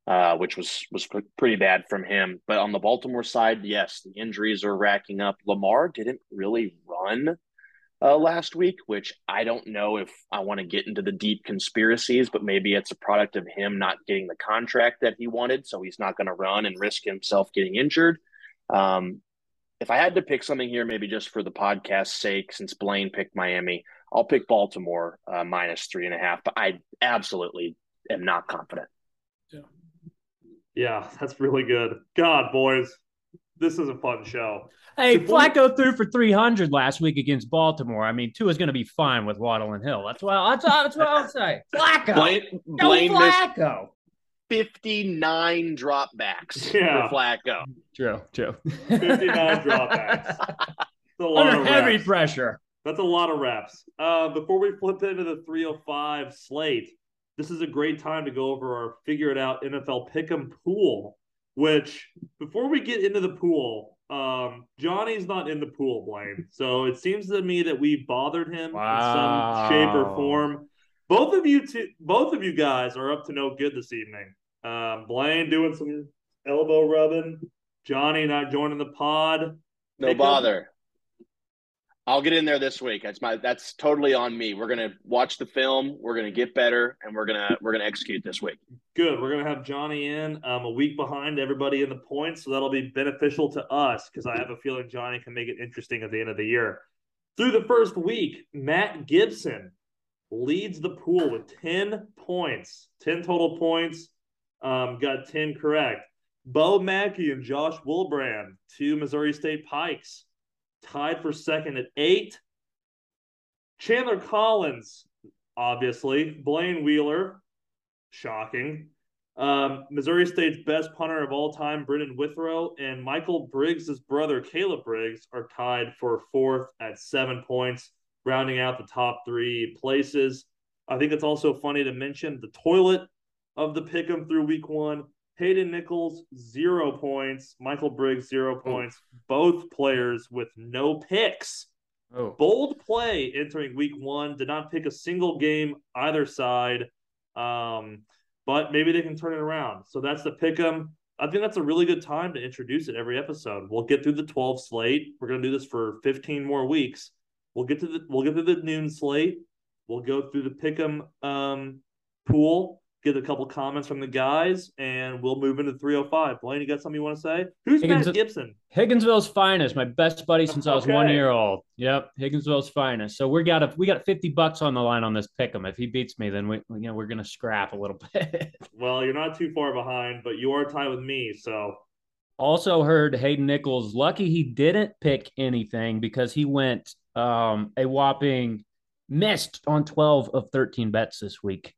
uh, which was was pretty bad from him. But on the Baltimore side, yes, the injuries are racking up. Lamar didn't really run uh, last week, which I don't know if I want to get into the deep conspiracies, but maybe it's a product of him not getting the contract that he wanted, so he's not going to run and risk himself getting injured. Um, if I had to pick something here, maybe just for the podcast's sake, since Blaine picked Miami, I'll pick Baltimore uh, minus three and a half, but I absolutely am not confident. Yeah. Yeah, that's really good. God, boys, this is a fun show. Hey, Flacco threw for 300 last week against Baltimore. I mean, Tua is going to be fine with Waddle and Hill. That's what, that's, that's what I'll say. Flacco. Blaine, Blaine Flacco. 59 dropbacks yeah. for Flacco. True, true. 59 dropbacks. Under heavy pressure. That's a lot of reps. Uh, before we flip into the 305 slate, this is a great time to go over our figure it out NFL pick'em pool. Which before we get into the pool, um, Johnny's not in the pool, Blaine. So it seems to me that we bothered him wow. in some shape or form. Both of you, two, both of you guys are up to no good this evening. Um, Blaine doing some elbow rubbing. Johnny not joining the pod. No bother. I'll get in there this week. That's my that's totally on me. We're gonna watch the film. We're gonna get better, and we're gonna we're gonna execute this week. Good. We're gonna have Johnny in um, a week behind everybody in the points, so that'll be beneficial to us because I have a feeling Johnny can make it interesting at the end of the year. Through the first week, Matt Gibson leads the pool with ten points, ten total points. Um, got ten correct. Bo Mackey and Josh Wilbrand, two Missouri State Pikes tied for second at eight. Chandler Collins, obviously. Blaine Wheeler, shocking. Um, Missouri State's best punter of all time, Brendan Withrow, and Michael Briggs' brother, Caleb Briggs, are tied for fourth at seven points, rounding out the top three places. I think it's also funny to mention the toilet of the pick'em through week one. Hayden Nichols, zero points. Michael Briggs, zero points. Oh. Both players with no picks. Oh. Bold play entering week one. Did not pick a single game either side. Um, but maybe they can turn it around. So that's the pick 'em. I think that's a really good time to introduce it every episode. We'll get through the 12 slate. We're gonna do this for 15 more weeks. We'll get to the we'll get through the noon slate. We'll go through the pick 'em um, pool get a couple comments from the guys, and we'll move into 305. Blaine, you got something you want to say? Who's Higgins, Matt Gibson? Higginsville's finest, my best buddy since okay. I was one year old. Yep, Higginsville's finest. So we got a we got 50 bucks on the line on this pick 'em. If he beats me, then we you know we're gonna scrap a little bit. well, you're not too far behind, but you are tied with me, so also heard Hayden Nichols lucky he didn't pick anything because he went um, a whopping missed on 12 of 13 bets this week.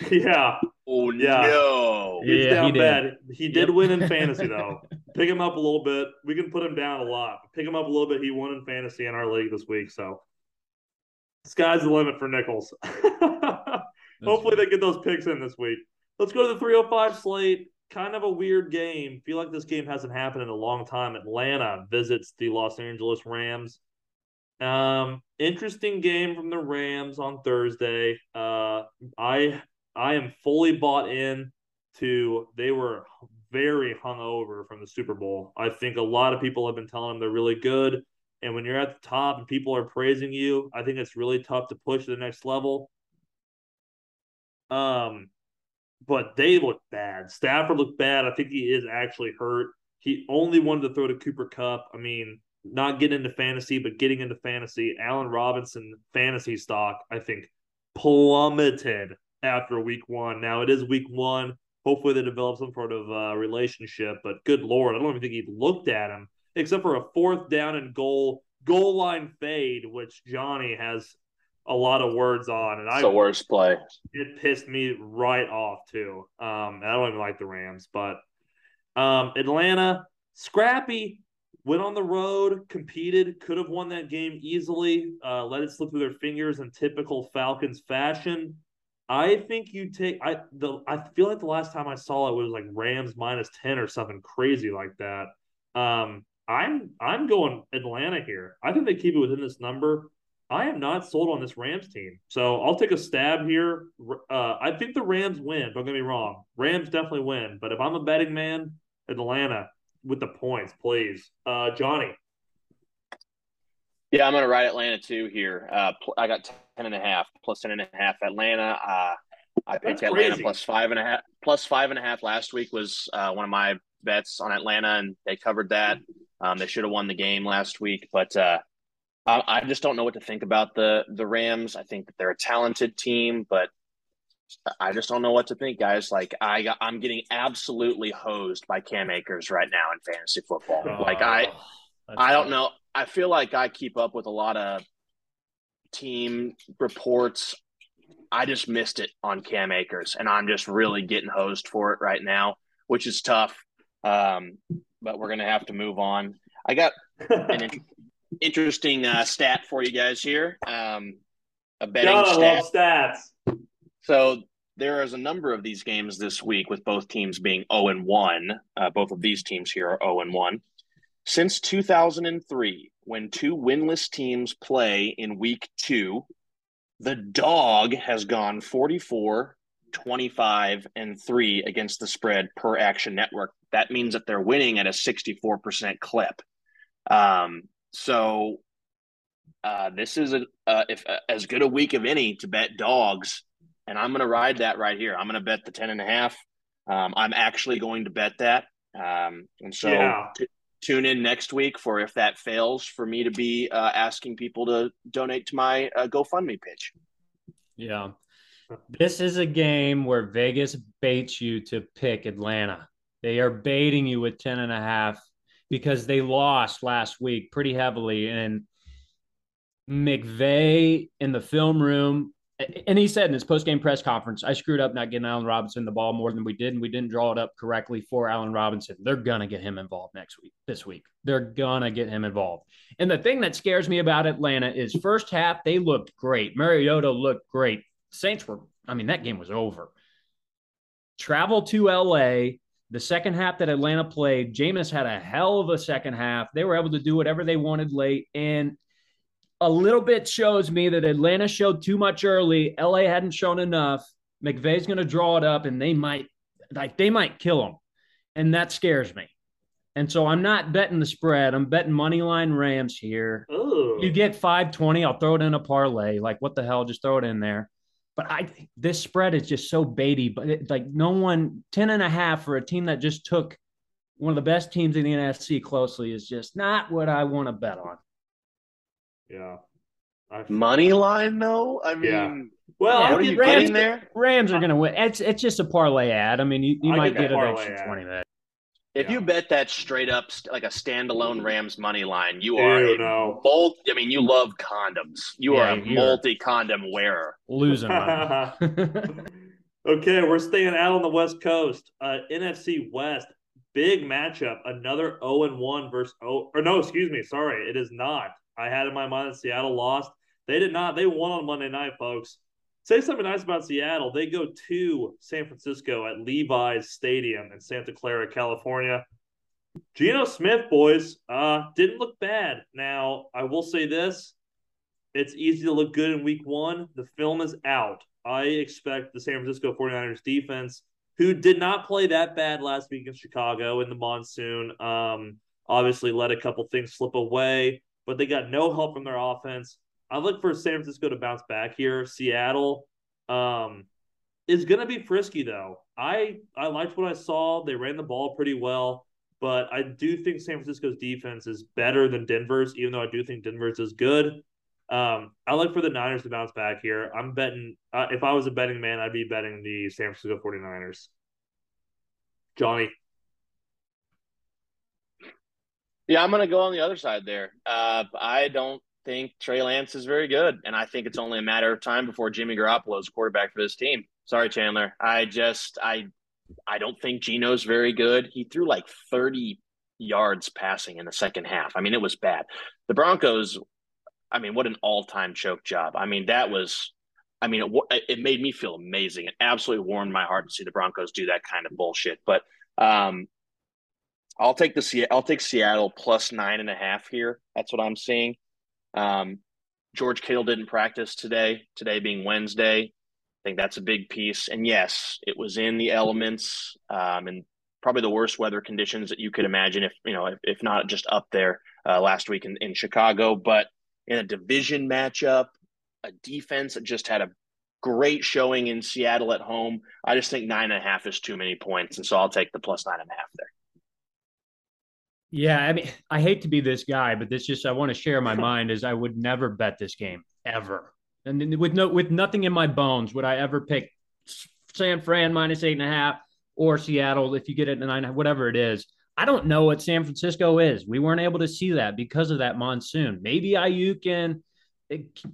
Yeah. Oh yeah. no. He's yeah, down he bad. He did yep. win in fantasy though. Pick him up a little bit. We can put him down a lot. Pick him up a little bit. He won in fantasy in our league this week. So sky's the limit for Nichols. Hopefully they get those picks in this week. Let's go to the 305 slate. Kind of a weird game. Feel like this game hasn't happened in a long time. Atlanta visits the Los Angeles Rams. Um, interesting game from the Rams on Thursday. Uh, I I am fully bought in to they were very hungover from the Super Bowl. I think a lot of people have been telling them they're really good. And when you're at the top and people are praising you, I think it's really tough to push to the next level. Um, but they look bad. Stafford looked bad. I think he is actually hurt. He only wanted to throw to Cooper Kupp. I mean, not getting into fantasy, but getting into fantasy. Allen Robinson fantasy stock, I think, plummeted after week one. Now it is week one. Hopefully they develop some sort of uh, relationship. But good lord, I don't even think he looked at him except for a fourth down and goal goal line fade, which Johnny has a lot of words on, and I the worst play. It pissed me right off too. Um, I don't even like the Rams, but um, Atlanta scrappy went on the road, competed, could have won that game easily. Uh, let it slip through their fingers in typical Falcons fashion. I think you take I the I feel like the last time I saw it was like Rams minus 10 or something crazy like that. Um I'm I'm going Atlanta here. I think they keep it within this number. I am not sold on this Rams team. So I'll take a stab here. Uh, I think the Rams win. Don't get me wrong. Rams definitely win. But if I'm a betting man, Atlanta with the points, please. Uh, Johnny. Yeah, I'm going to ride Atlanta too here. Uh, I got 10 and a half plus 10 and a half Atlanta. Uh, I picked That's Atlanta crazy. plus five and a half. Plus five and a half last week was uh, one of my bets on Atlanta, and they covered that. Um, they should have won the game last week, but uh, I, I just don't know what to think about the the Rams. I think that they're a talented team, but I just don't know what to think, guys. Like I got, I'm getting absolutely hosed by Cam Akers right now in fantasy football. Oh, like I, I don't know. I feel like I keep up with a lot of team reports. I just missed it on Cam Akers, and I'm just really getting hosed for it right now, which is tough. Um, but we're gonna have to move on. I got an interesting uh, stat for you guys here. Um, a betting God, stat. Love stats. So there is a number of these games this week with both teams being 0 and 1. Uh, both of these teams here are 0 and 1. Since 2003, when two winless teams play in week two, the dog has gone 44, 25, and 3 against the spread per action network. That means that they're winning at a 64% clip. Um, so uh, this is a, uh, if uh, as good a week of any to bet dogs, and I'm going to ride that right here. I'm going to bet the ten and a half. Um, I'm actually going to bet that, um, and so yeah. t- tune in next week for if that fails for me to be uh, asking people to donate to my uh, GoFundMe pitch. Yeah, this is a game where Vegas baits you to pick Atlanta. They are baiting you with 10 and a half because they lost last week pretty heavily. And McVay in the film room, and he said in his post-game press conference, I screwed up not getting Allen Robinson the ball more than we did, and we didn't draw it up correctly for Allen Robinson. They're gonna get him involved next week, this week. They're gonna get him involved. And the thing that scares me about Atlanta is first half, they looked great. Mariota looked great. Saints were, I mean, that game was over. Travel to LA, the second half that Atlanta played, Jameis had a hell of a second half. They were able to do whatever they wanted late. And a little bit shows me that Atlanta showed too much early. LA hadn't shown enough. McVay's going to draw it up and they might like they might kill them. And that scares me. And so I'm not betting the spread. I'm betting money line Rams here. Ooh. You get 520, I'll throw it in a parlay. Like what the hell, just throw it in there. But I this spread is just so baity. But it, like no one 10 and a half for a team that just took one of the best teams in the NFC closely is just not what I want to bet on. Yeah. Money line though? I mean yeah. Well, what are you Rams, getting there? Rams are going to win. It's it's just a parlay ad. I mean, you, you might get, get an extra twenty minutes. If yeah. you bet that straight up like a standalone Rams money line, you are Ew, no. bold. I mean, you love condoms. You yeah, are a multi condom wearer. Losing money. okay, we're staying out on the West Coast. Uh, NFC West, big matchup. Another zero and one versus oh or no, excuse me, sorry, it is not. I had in my mind that Seattle lost. They did not. They won on Monday night, folks say something nice about Seattle. They go to San Francisco at Levi's Stadium in Santa Clara, California. Geno Smith, boys, uh, didn't look bad. Now, I will say this it's easy to look good in week one. The film is out. I expect the San Francisco 49ers defense, who did not play that bad last week in Chicago in the monsoon, um, obviously let a couple things slip away, but they got no help from their offense. I look for San Francisco to bounce back here. Seattle um, is going to be frisky though. I I liked what I saw. They ran the ball pretty well, but I do think San Francisco's defense is better than Denver's. Even though I do think Denver's is good, Um, I look for the Niners to bounce back here. I'm betting, uh, if I was a betting man, I'd be betting the San Francisco 49ers. Johnny. Yeah, I'm going to go on the other side there. Uh, I don't think Trey Lance is very good, and I think it's only a matter of time before Jimmy Garoppolo is quarterback for this team. Sorry, Chandler. I just I I don't think Geno's very good. He threw like 30 yards passing in the second half. I mean, it was bad. The Broncos, I mean, what an all-time choke job. I mean, that was I mean, it, it made me feel amazing. It absolutely warmed my heart to see the Broncos do that kind of bullshit. But um, I'll take the I'll take Seattle plus nine and a half here. That's what I'm seeing. Um, George Kittle didn't practice today. Today being Wednesday, I think that's a big piece. And yes, it was in the elements um, and probably the worst weather conditions that you could imagine, if you know, if, if not just up there uh, last week in, in Chicago. But in a division matchup, a defense that just had a great showing in Seattle at home. I just think nine and a half is too many points, and so I'll take the plus nine and a half there. Yeah, I mean, I hate to be this guy, but this just I want to share my mind is I would never bet this game ever, and with no with nothing in my bones would I ever pick San Fran minus eight and a half or Seattle if you get it nine, whatever it is. I don't know what San Francisco is. We weren't able to see that because of that monsoon. Maybe Aiyuk and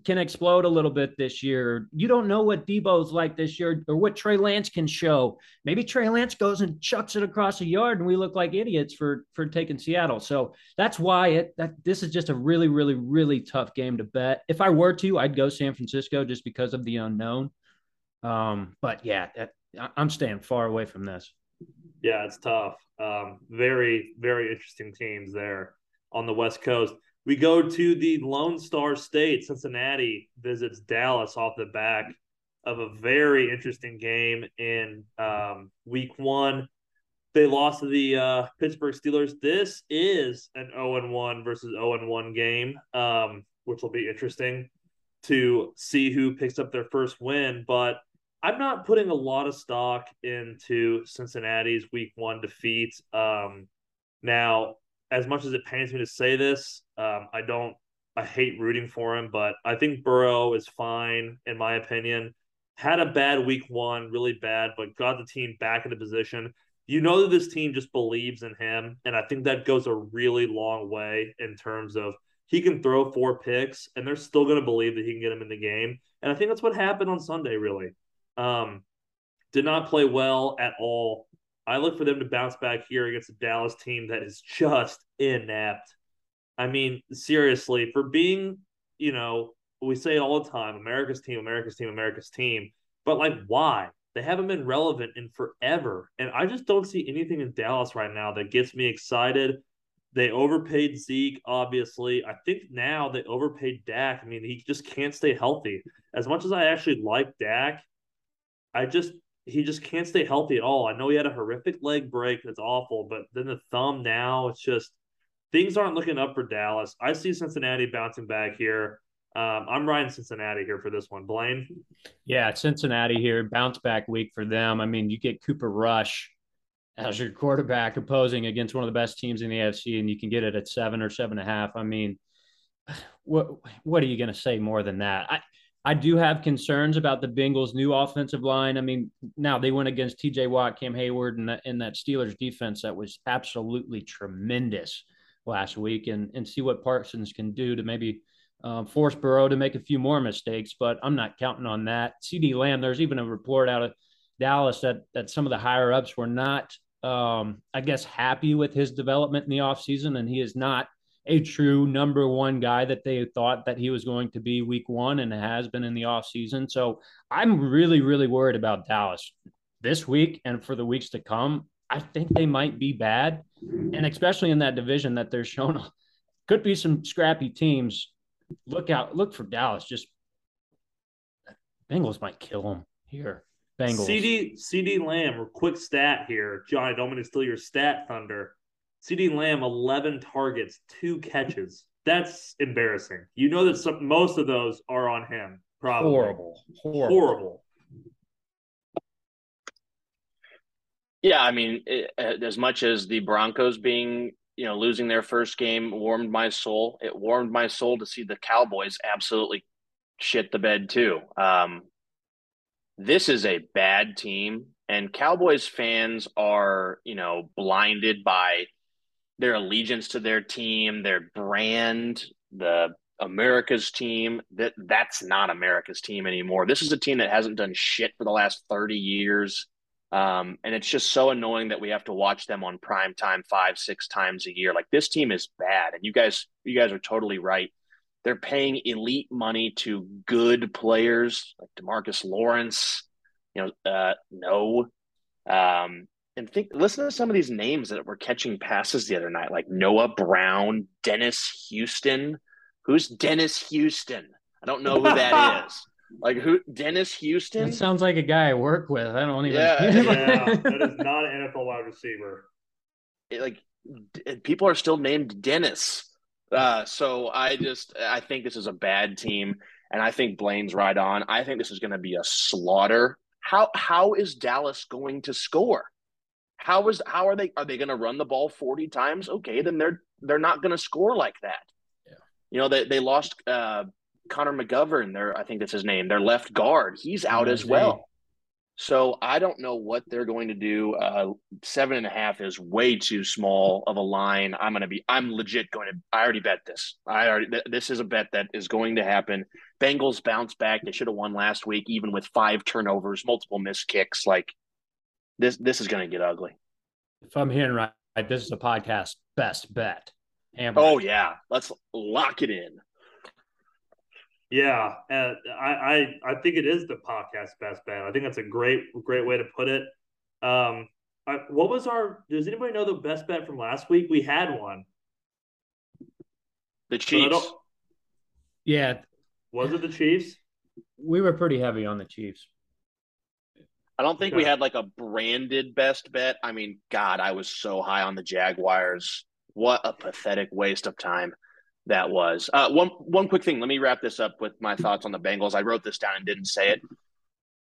can explode a little bit this year. You don't know what Deebo's like this year or what Trey Lance can show. Maybe Trey Lance goes and chucks it across the yard and we look like idiots for for taking Seattle. So that's why it that this is just a really really really tough game to bet. If I were to, I'd go San Francisco just because of the unknown. Um, but yeah, that, I'm staying far away from this. Yeah, it's tough. Um, very very interesting teams there on the West Coast. We go to the Lone Star State. Cincinnati visits Dallas off the back of a very interesting game in um, week one. They lost to the uh, Pittsburgh Steelers. This is an 0 1 versus 0 1 game, um, which will be interesting to see who picks up their first win. But I'm not putting a lot of stock into Cincinnati's week one defeat. Um, now, as much as it pains me to say this, um, I don't. I hate rooting for him, but I think Burrow is fine in my opinion. Had a bad week one, really bad, but got the team back into position. You know that this team just believes in him, and I think that goes a really long way in terms of he can throw four picks, and they're still going to believe that he can get him in the game. And I think that's what happened on Sunday. Really, um, did not play well at all I look for them to bounce back here against a Dallas team that is just inept. I mean, seriously, for being, you know, we say it all the time America's team, America's team, America's team. But like, why? They haven't been relevant in forever. And I just don't see anything in Dallas right now that gets me excited. They overpaid Zeke, obviously. I think now they overpaid Dak. I mean, he just can't stay healthy. As much as I actually like Dak, I just he just can't stay healthy at all. I know he had a horrific leg break. That's awful. But then the thumb now, it's just things aren't looking up for Dallas. I see Cincinnati bouncing back here. Um, I'm riding Cincinnati here for this one. Blaine? Yeah, Cincinnati here. Bounce back week for them. I mean, you get Cooper Rush as your quarterback opposing against one of the best teams in the AFC, and you can get it at seven or seven and a half. I mean, what what are you going to say more than that? I, I do have concerns about the Bengals' new offensive line. I mean, now they went against T.J. Watt, Cam Heyward, and that, and that Steelers defense that was absolutely tremendous last week, and and see what Parsons can do to maybe uh, force Burrow to make a few more mistakes. But I'm not counting on that. CeeDee Lamb. There's even a report out of Dallas that that some of the higher ups were not, um, I guess, happy with his development in the offseason, and he is not a true number one guy that they thought that he was going to be week one and has been in the offseason. So I'm really, really worried about Dallas this week and for the weeks to come. I think they might be bad. And especially in that division that they're shown, could be some scrappy teams. Look out, look for Dallas. Just Bengals might kill them here. Bengals. CeeDee CeeDee Lamb, quick stat here. John, I don't mean to steal your stat thunder. CeeDee Lamb, 11 targets, two catches. That's embarrassing. You know that some, most of those are on him. Probably. Horrible. Horrible. Horrible. Yeah, I mean, it, as much as the Broncos being you know, losing their first game warmed my soul. It warmed my soul to see the Cowboys absolutely shit the bed too. Um, this is a bad team, and Cowboys fans are, you know, blinded by their allegiance to their team, their brand, the America's team. That that's not America's team anymore. This is a team that hasn't done shit for the last 30 years. Um, and it's just so annoying that we have to watch them on prime time five, six times a year. Like this team is bad. And you guys, you guys are totally right. They're paying elite money to good players like Demarcus Lawrence. You know, uh, no. Um, and think listen to some of these names that were catching passes the other night, like Noah Brown, Dennis Houston. Who's Dennis Houston? I don't know who that is. Like who? Dennis Houston. That sounds like a guy I work with. I don't even. Yeah, yeah, that is not an NFL wide receiver. It, like d- people are still named Dennis. Uh, so I just I think this is a bad team, and I think Blaine's right on. I think this is going to be a slaughter. How how is Dallas going to score? How is how are they are they going to run the ball forty times? Okay, then they're they're not going to score like that. Yeah. You know they they lost uh, Connor McGovern. Their I think that's his name. Their left guard. He's out as well. So I don't know what they're going to do. Uh, seven and a half is way too small of a line. I'm going to be. I'm legit going to. I already bet this. I already. Th- this is a bet that is going to happen. Bengals bounce back. They should have won last week, even with five turnovers, multiple missed kicks. Like this. This is going to get ugly. If I'm hearing right, this is a podcast best bet. Amber. Oh yeah, let's lock it in. Yeah, uh, I, I I think it is the podcast best bet. I think that's a great great way to put it. Um, I, what was our? Does anybody know the best bet from last week? We had one. The Chiefs. yeah, Was it the Chiefs? we were pretty heavy on the Chiefs. I don't think we had like a branded best bet. I mean, God, I was so high on the Jaguars. What a pathetic waste of time that was. Uh, one one quick thing. Let me wrap this up with my thoughts on the Bengals. I wrote this down and didn't say it.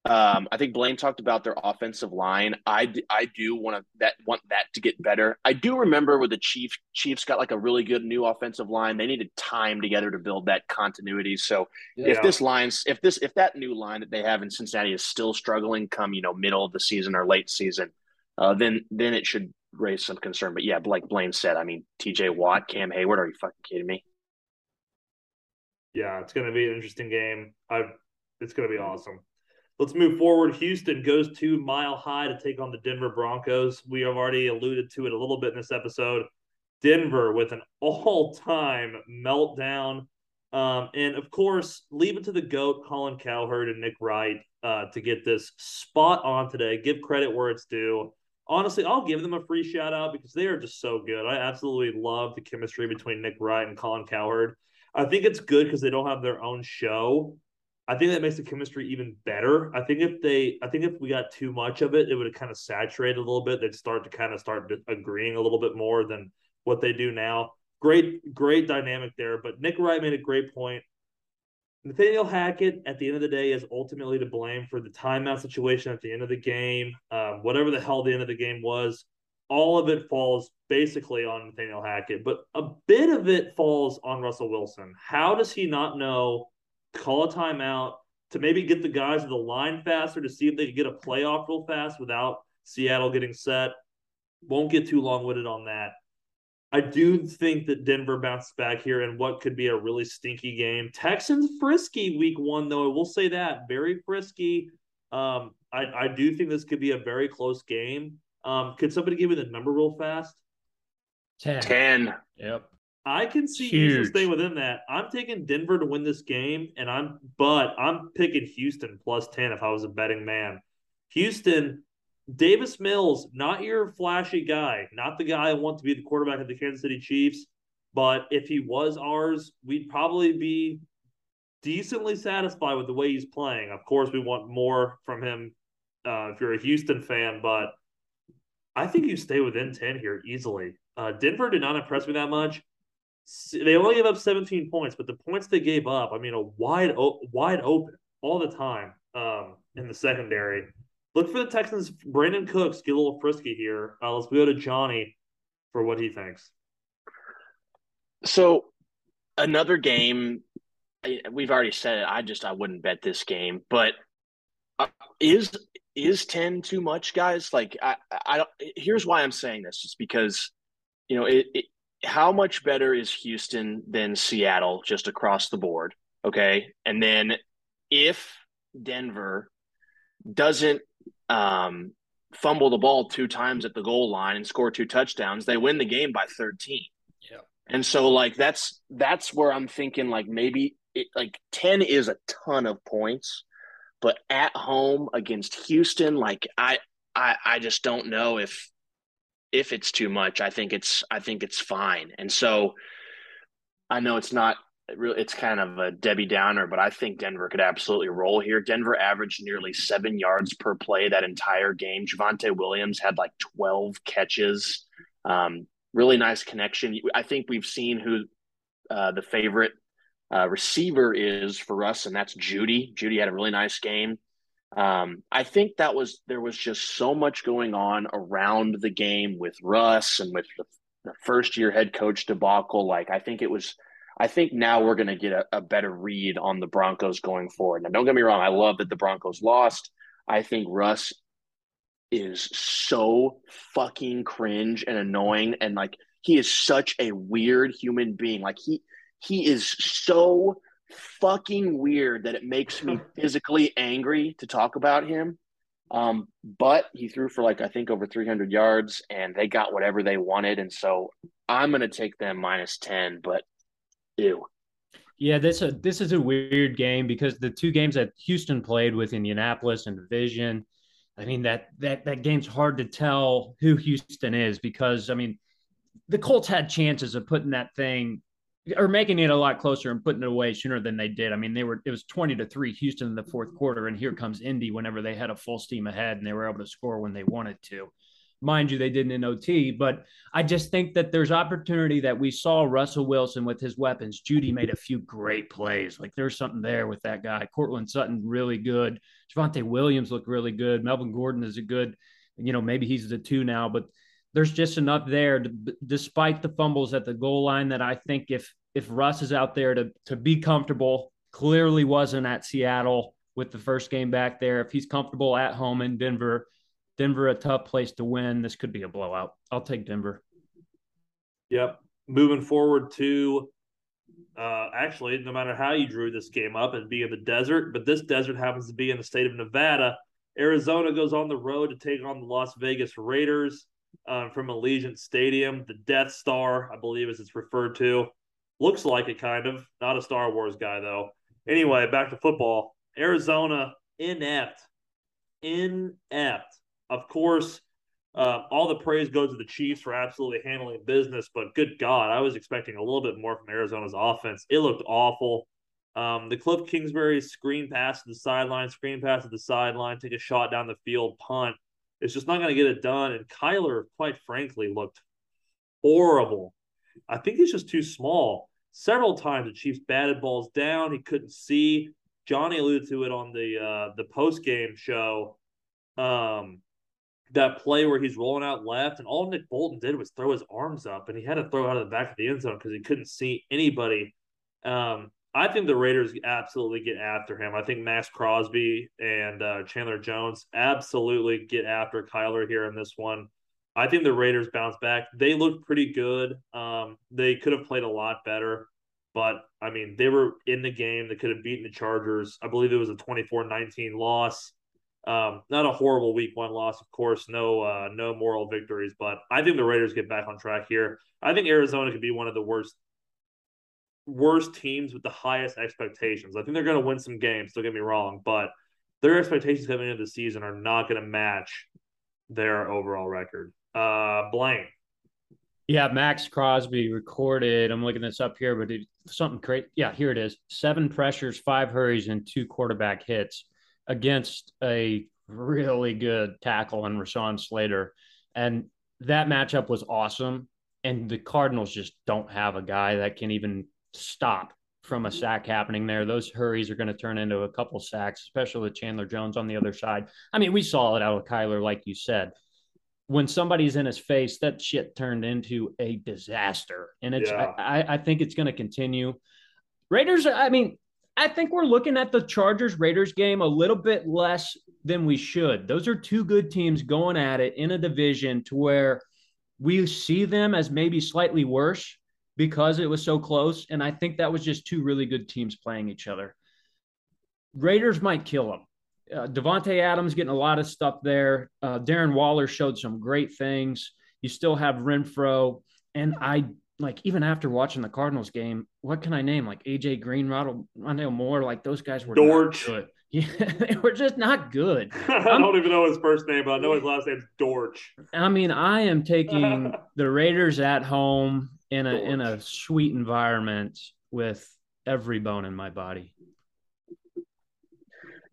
Um, I think Blaine talked about their offensive line. I, d- I do want to that want that to get better. I do remember with the Chiefs Chiefs got like a really good new offensive line. They needed time together to build that continuity. So if this line's if this if that new line that they have in Cincinnati is still struggling come you know middle of the season or late season, uh, then then it should raise some concern. But yeah, like Blaine said, I mean T.J. Watt, Cam Heyward, are you fucking kidding me? Yeah, it's going to be an interesting game. I, it's going to be awesome. Let's move forward. Houston goes to Mile High to take on the Denver Broncos. We have already alluded to it a little bit in this episode. Denver with an all-time meltdown, um, and of course, leave it to the goat Colin Cowherd and Nick Wright uh, to get this spot on today. Give credit where it's due. Honestly, I'll give them a free shout out because they are just so good. I absolutely love the chemistry between Nick Wright and Colin Cowherd. I think it's good because they don't have their own show. I think that makes the chemistry even better. I think if they, I think if we got too much of it, it would have kind of saturate a little bit. They'd start to kind of start agreeing a little bit more than what they do now. Great, great dynamic there. But Nick Wright made a great point. Nathaniel Hackett, at the end of the day, is ultimately to blame for the timeout situation at the end of the game. Um, whatever the hell the end of the game was, all of it falls basically on Nathaniel Hackett, but a bit of it falls on Russell Wilson. How does he not know call a timeout to maybe get the guys to the line faster to see if they could get a playoff real fast without Seattle getting set? Won't get too long winded on that. I do think that Denver bounces back here in what could be a really stinky game. Texans frisky week one, though. I will say that very frisky. Um, I, I do think this could be a very close game. Um, could somebody give me the number real fast? 10. Ten. Yep. I can see. Houston staying within that. I'm taking Denver to win this game, and I'm but I'm picking Houston plus ten if I was a betting man. Houston, Davis Mills, not your flashy guy, not the guy I want to be the quarterback of the Kansas City Chiefs. But if he was ours, we'd probably be decently satisfied with the way he's playing. Of course, we want more from him uh, if you're a Houston fan, but I think you stay within 10 here easily. Uh, Denver did not impress me that much. They only gave up 17 points, but the points they gave up, I mean, a wide, wide open all the time um, in the secondary. Look for the Texans. Brandin Cooks get a little frisky here. Uh, let's go to Johnny for what he thinks. So another game, we've already said it. I just I wouldn't bet this game, but uh, is is ten too much, guys? Like I I don't. Here's why I'm saying this: is because you know it, it how much better is Houston than Seattle just across the board? Okay, and then if Denver doesn't um, fumble the ball two times at the goal line and score two touchdowns, they win the game by 13. Yeah. And so like that's that's where I'm thinking like maybe it, like 10 is a ton of points, but at home against Houston like I I I just don't know if if it's too much. I think it's I think it's fine. And so I know it's not it's kind of a Debbie Downer, but I think Denver could absolutely roll here. Denver averaged nearly seven yards per play that entire game. Javonte Williams had like 12 catches. Um, really nice connection. I think we've seen who uh, the favorite uh, receiver is for us, and that's Jeudy. Jeudy had a really nice game. Um, I think that was there was just so much going on around the game with Russ and with the, the first year head coach debacle. Like I think it was I think now we're going to get a, a, better read on the Broncos going forward. Now, don't get me wrong. I love that the Broncos lost. I think Russ is so fucking cringe and annoying. And like, he is such a weird human being. Like, he, he is so fucking weird that it makes me physically angry to talk about him. Um, but he threw for like I think over 300 yards, and they got whatever they wanted, and so I'm going to take them minus 10. But Ew. Yeah, this a this is a weird game because the two games that Houston played with Indianapolis and Division, I mean that that that game's hard to tell who Houston is because I mean the Colts had chances of putting that thing or making it a lot closer and putting it away sooner than they did. I mean, they were it was 20 to 3 Houston in the fourth mm-hmm. quarter and here comes Indy whenever they had a full steam ahead and they were able to score when they wanted to. Mind you, they didn't in OT, but I just think that there's opportunity that we saw Russell Wilson with his weapons. Jeudy made a few great plays. Like there's something there with that guy. Courtland Sutton, really good. Javonte Williams looked really good. Melvin Gordon is a good, you know, maybe he's the two now, but there's just enough there to, despite the fumbles at the goal line that I think if if Russ is out there to to be comfortable, clearly wasn't at Seattle with the first game back there. If he's comfortable at home in Denver, Denver a tough place to win. This could be a blowout. I'll take Denver. Yep. Moving forward to uh, actually, no matter how you drew this game up and be in the desert, but this desert happens to be in the state of Nevada. Arizona goes on the road to take on the Las Vegas Raiders uh, from Allegiant Stadium. The Death Star, I believe, as it's referred to. Looks like it, kind of. Not a Star Wars guy, though. Anyway, back to football. Arizona inept. Inept of course, uh, all the praise goes to the Chiefs for absolutely handling business, but good God, I was expecting a little bit more from Arizona's offense. It looked awful. Um, the Cliff Kingsbury screen pass to the sideline, screen pass to the sideline, take a shot down the field, punt. It's just not going to get it done. And Kyler, quite frankly, looked horrible. I think he's just too small. Several times the Chiefs batted balls down. He couldn't see. Johnny alluded to it on the uh, the post game show. Um, that play where he's rolling out left, and all Nick Bolton did was throw his arms up, and he had to throw out of the back of the end zone because he couldn't see anybody. Um, I think the Raiders absolutely get after him. I think Maxx Crosby and uh, Chandler Jones absolutely get after Kyler here in this one. I think the Raiders bounce back. They look pretty good. Um, they could have played a lot better, but I mean, they were in the game. They could have beaten the Chargers. I believe it was a 24 19 loss. Um, not a horrible week one loss, of course. No, uh, no moral victories, but I think the Raiders get back on track here. I think Arizona could be one of the worst, worst teams with the highest expectations. I think they're going to win some games. Don't get me wrong, but their expectations coming into the season are not going to match their overall record. Uh, Blaine. Yeah, Maxx Crosby recorded. I'm looking this up here, but it, something great. Yeah, here it is: seven pressures, five hurries, and two quarterback hits against a really good tackle in Rashawn Slater. And that matchup was awesome. And the Cardinals just don't have a guy that can even stop from a mm-hmm. sack happening there. Those hurries are going to turn into a couple sacks, especially with Chandler Jones on the other side. I mean, we saw it out of Kyler, like you said. when somebody's in his face, that shit turned into a disaster. And it's yeah. I, I think it's going to continue. Raiders, I mean, I think we're looking at the Chargers Raiders game a little bit less than we should. Those are two good teams going at it in a division to where we see them as maybe slightly worse because it was so close. And I think that was just two really good teams playing each other. Raiders might kill them. Uh, Davante Adams getting a lot of stuff there. Uh, Darren Waller showed some great things. You still have Renfrow, and I like even after watching the Cardinals game, what can I name? Like AJ Green, Rondale Moore, like those guys were Dortch. good. Yeah, they were just not good. I don't even know his first name, but I know his last name's Dortch. I mean, I am taking the Raiders at home in a Dortch. in a sweet environment with every bone in my body.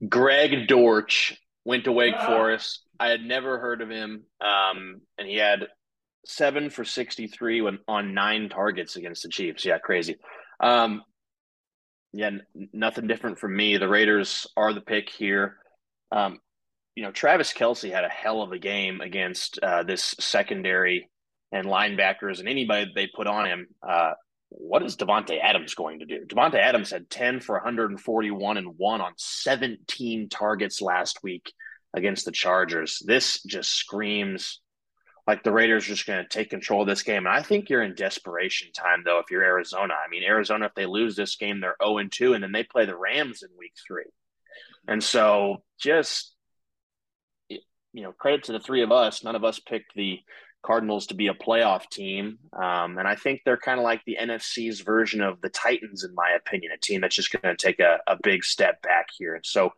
Greg Dortch went to Wake Forest. I had never heard of him, um, and he had seven for sixty-three when, on nine targets against the Chiefs. Yeah, crazy. Um, yeah, n- nothing different from me. The Raiders are the pick here. Um, you know, Travis Kelce had a hell of a game against uh, this secondary and linebackers and anybody they put on him. Uh, what is Davante Adams going to do? Davante Adams had 10 for 141 and one on 17 targets last week against the Chargers. This just screams like the Raiders are just going to take control of this game. And I think you're in desperation time, though, if you're Arizona. I mean, Arizona, if they lose this game, they're 0 and 2, and then they play the Rams in week three. And so just, you know, credit to the three of us. None of us picked the Cardinals to be a playoff team. Um, and I think they're kind of like the NFC's version of the Titans, in my opinion, a team that's just going to take a, a big step back here. And so,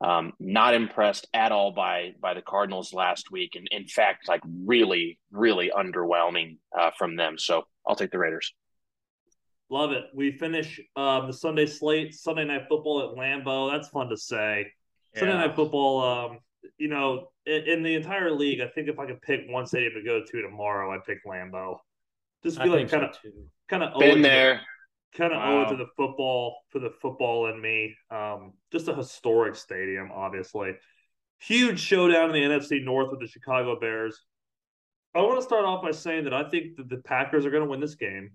um, not impressed at all by by the Cardinals last week, and in fact, like really, really underwhelming uh, from them. So I'll take the Raiders. Love it. We finish uh, the Sunday slate, Sunday night football at Lambeau. That's fun to say. Yeah. Sunday night football. Um, you know, in, in, the entire league, I think if I could pick one stadium to go to tomorrow, I'd pick Lambeau. Just feel like kind of kind of been there. Kind of wow. owe it to the football for the football in me. Um, just a historic stadium, obviously. Huge showdown in the NFC North with the Chicago Bears. I want to start off by saying that I think that the Packers are going to win this game.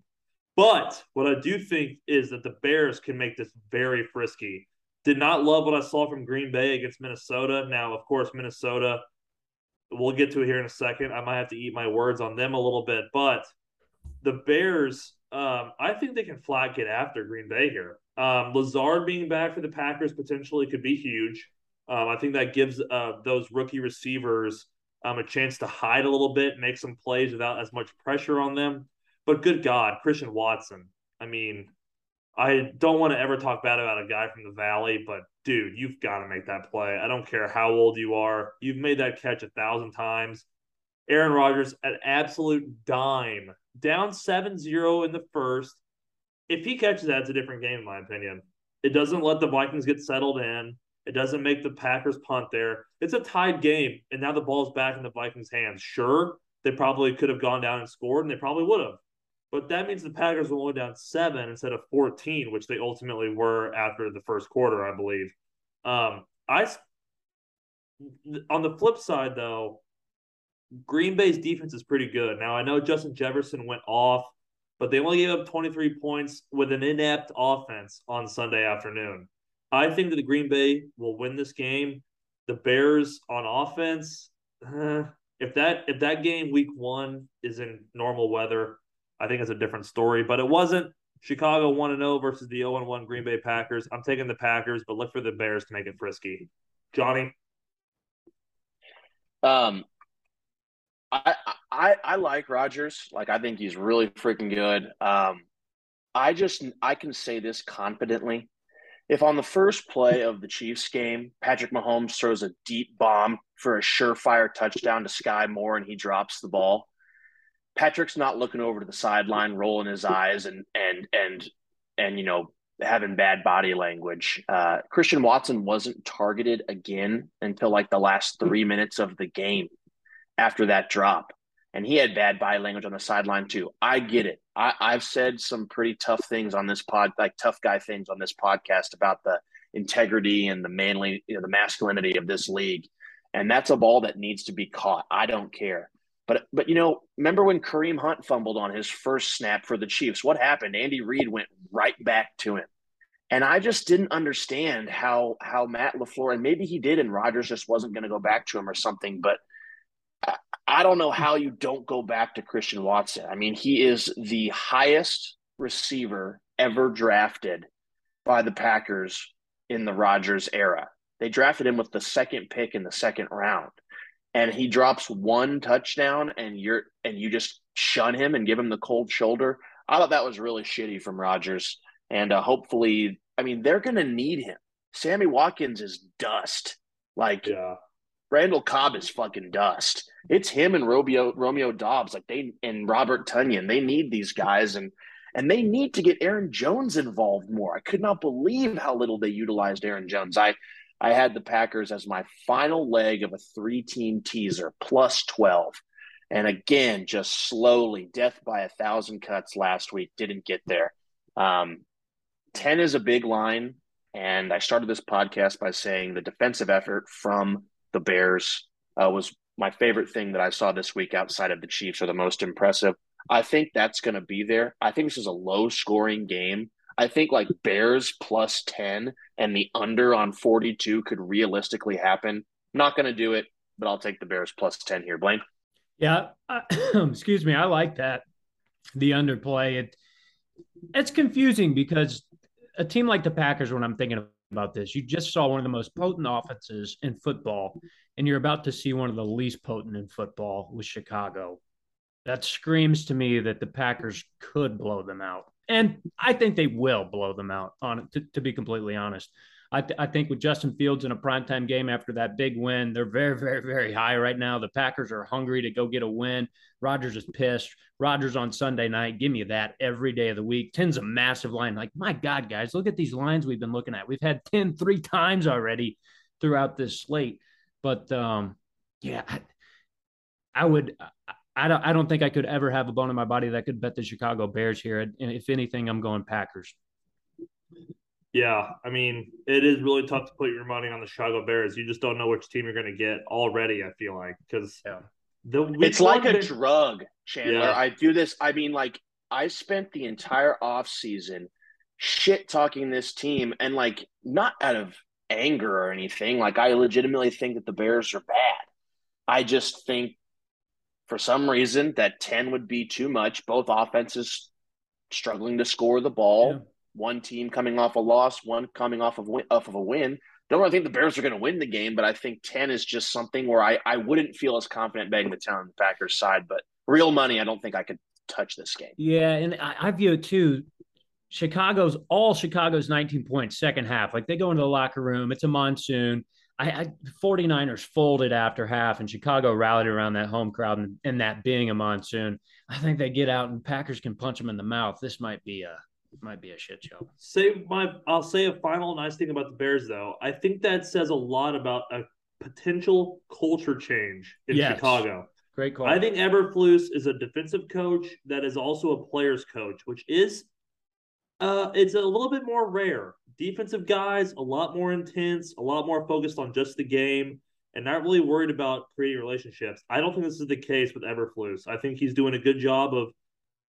But what I do think is that the Bears can make this very frisky. Did not love what I saw from Green Bay against Minnesota. Now, of course, Minnesota, we'll get to it here in a second. I might have to eat my words on them a little bit, but the Bears, um, I think they can flat get after Green Bay here. Um, Lazard being back for the Packers potentially could be huge. Um, I think that gives uh, those rookie receivers um, a chance to hide a little bit, make some plays without as much pressure on them. But good God, Christian Watson. I mean, I don't want to ever talk bad about a guy from the Valley, but dude, you've got to make that play. I don't care how old you are. You've made that catch a thousand times. Aaron Rodgers, an absolute dime, down 7 0 in the first. If he catches that, it's a different game, in my opinion. It doesn't let the Vikings get settled in. It doesn't make the Packers punt there. It's a tied game, and now the ball's back in the Vikings' hands. Sure, they probably could have gone down and scored, and they probably would have. But that means the Packers were only down seven instead of 14, which they ultimately were after the first quarter, I believe. Um, I on the flip side, though, Green Bay's defense is pretty good. Now I know Justin Jefferson went off, but they only gave up 23 points with an inept offense on Sunday afternoon. I think that the Green Bay will win this game. The Bears on offense, uh, if that if that game week one is in normal weather, I think it's a different story, but it wasn't. Chicago 1 0 versus the 0 1 Green Bay Packers. I'm taking the Packers, but look for the Bears to make it frisky. Johnny? Um, I, I I like Rodgers. Like I think he's really freaking good. Um, I just I can say this confidently. If on the first play of the Chiefs game, Patrick Mahomes throws a deep bomb for a surefire touchdown to Sky Moore and he drops the ball, Patrick's not looking over to the sideline, rolling his eyes and and and and you know having bad body language. Uh, Christian Watson wasn't targeted again until like the last three minutes of the game after that drop, and he had bad body language on the sideline too. I get it. I, I've said some pretty tough things on this pod, like tough guy things on this podcast about the integrity and the manly, you know, the masculinity of this league, and that's a ball that needs to be caught. I don't care But but you know, remember when Kareem Hunt fumbled on his first snap for the Chiefs? What happened? Andy Reid went right back to him. And I just didn't understand how how Matt LaFleur, and maybe he did, and Rodgers just wasn't going to go back to him or something. But I, don't know how you don't go back to Christian Watson. I mean, he is the highest receiver ever drafted by the Packers in the Rodgers era. They drafted him with the second pick in the second round and he drops one touchdown and you're and you just shun him and give him the cold shoulder. I thought that was really shitty from Rodgers. And uh, hopefully, I mean, they're going to need him. Sammy Watkins is dust. Like, yeah. Randall Cobb is fucking dust. It's him and Romeo Romeo Doubs, like they and Robert Tonyan. They need these guys, and and they need to get Aaron Jones involved more. I could not believe how little they utilized Aaron Jones. I I had the Packers as my final leg of a three team teaser, plus 12. And again, just slowly, death by a thousand cuts last week, didn't get there. Um, 10 is a big line. And I started this podcast by saying the defensive effort from the Bears uh, was my favorite thing that I saw this week outside of the Chiefs, or the most impressive. I think that's going to be there. I think this is a low scoring game. I think like Bears plus 10 and the under on 42 could realistically happen. Not going to do it, but I'll take the Bears plus 10 here. Blaine? Yeah. Uh, excuse me. I like that. The underplay. It, it's confusing because a team like the Packers, when I'm thinking about this, you just saw one of the most potent offenses in football, and you're about to see one of the least potent in football with Chicago. That screams to me that the Packers could blow them out and I think they will blow them out. On to, to be completely honest, I, th- I think with Justin Fields in a primetime game after that big win, they're very, very, very high right now. The Packers are hungry to go get a win. Rodgers is pissed. Rodgers on Sunday night, give me that every day of the week. 10's a massive line. Like, my God, guys, look at these lines we've been looking at. We've had 10 three times already throughout this slate. But um, yeah, I, I would I don't, I don't think I could ever have a bone in my body that could bet the Chicago Bears here. And if anything, I'm going Packers. Yeah, I mean, it is really tough to put your money on the Chicago Bears. You just don't know which team you're going to get already. I feel like because yeah. the it's like a drug, Chandler. Yeah. I do this. I mean, like I spent the entire off season shit talking this team, and like not out of anger or anything. Like I legitimately think that the Bears are bad. I just think for some reason that 10 would be too much. Both offenses struggling to score the ball. Yeah. One team coming off a loss, one coming off of off of a win. Don't really think the Bears are going to win the game, but I think 10 is just something where I, I wouldn't feel as confident betting the 10 on the Packers side. But real money, I don't think I could touch this game. Yeah, and I, I view it too. Chicago's all Chicago's 19 points second half. Like they go into the locker room, it's a monsoon. I, I 49ers folded after half and Chicago rallied around that home crowd and, and that being a monsoon. I think they get out and Packers can punch them in the mouth. This might be a might be a shit show. Say my I'll say a final nice thing about the Bears though. I think that says a lot about a potential culture change in yes. Chicago. Great call. I think Eberflus is a defensive coach that is also a player's coach, which is uh, it's a little bit more rare. Defensive guys, a lot more intense, a lot more focused on just the game, and not really worried about creating relationships. I don't think this is the case with Eberflus. I think he's doing a good job of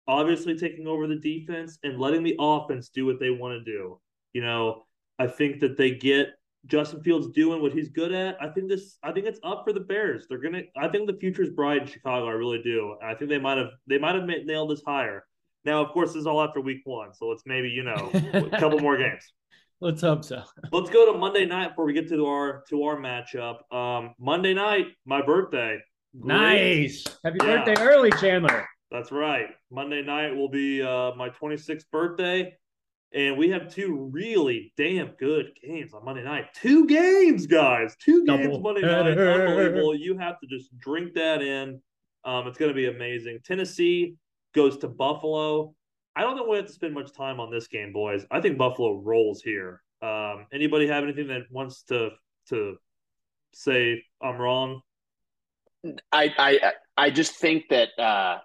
obviously taking over the defense and letting the offense do what they want to do. You know, I think that they get Justin Fields doing what he's good at. I think this. I think it's up for the Bears. They're gonna. I think the future is bright in Chicago. I really do. I think they might have. They might have nailed this higher. Now, of course, this is all after week one, so let's maybe you know a couple more games. Let's hope so. let's go to Monday night before we get to our to our matchup. Um, Monday night, my birthday. Great. Nice. Happy yeah. birthday early, Chandler. That's right. Monday night will be uh, my 26th birthday. And we have two really damn good games on Monday night. Two games, guys. Two Double. games Monday night. Unbelievable. You have to just drink that in. Um, it's going to be amazing. Tennessee goes to Buffalo. I don't think we have to spend much time on this game, boys. I think Buffalo rolls here. Um, anybody have anything that wants to to say I'm wrong? I I I just think that uh,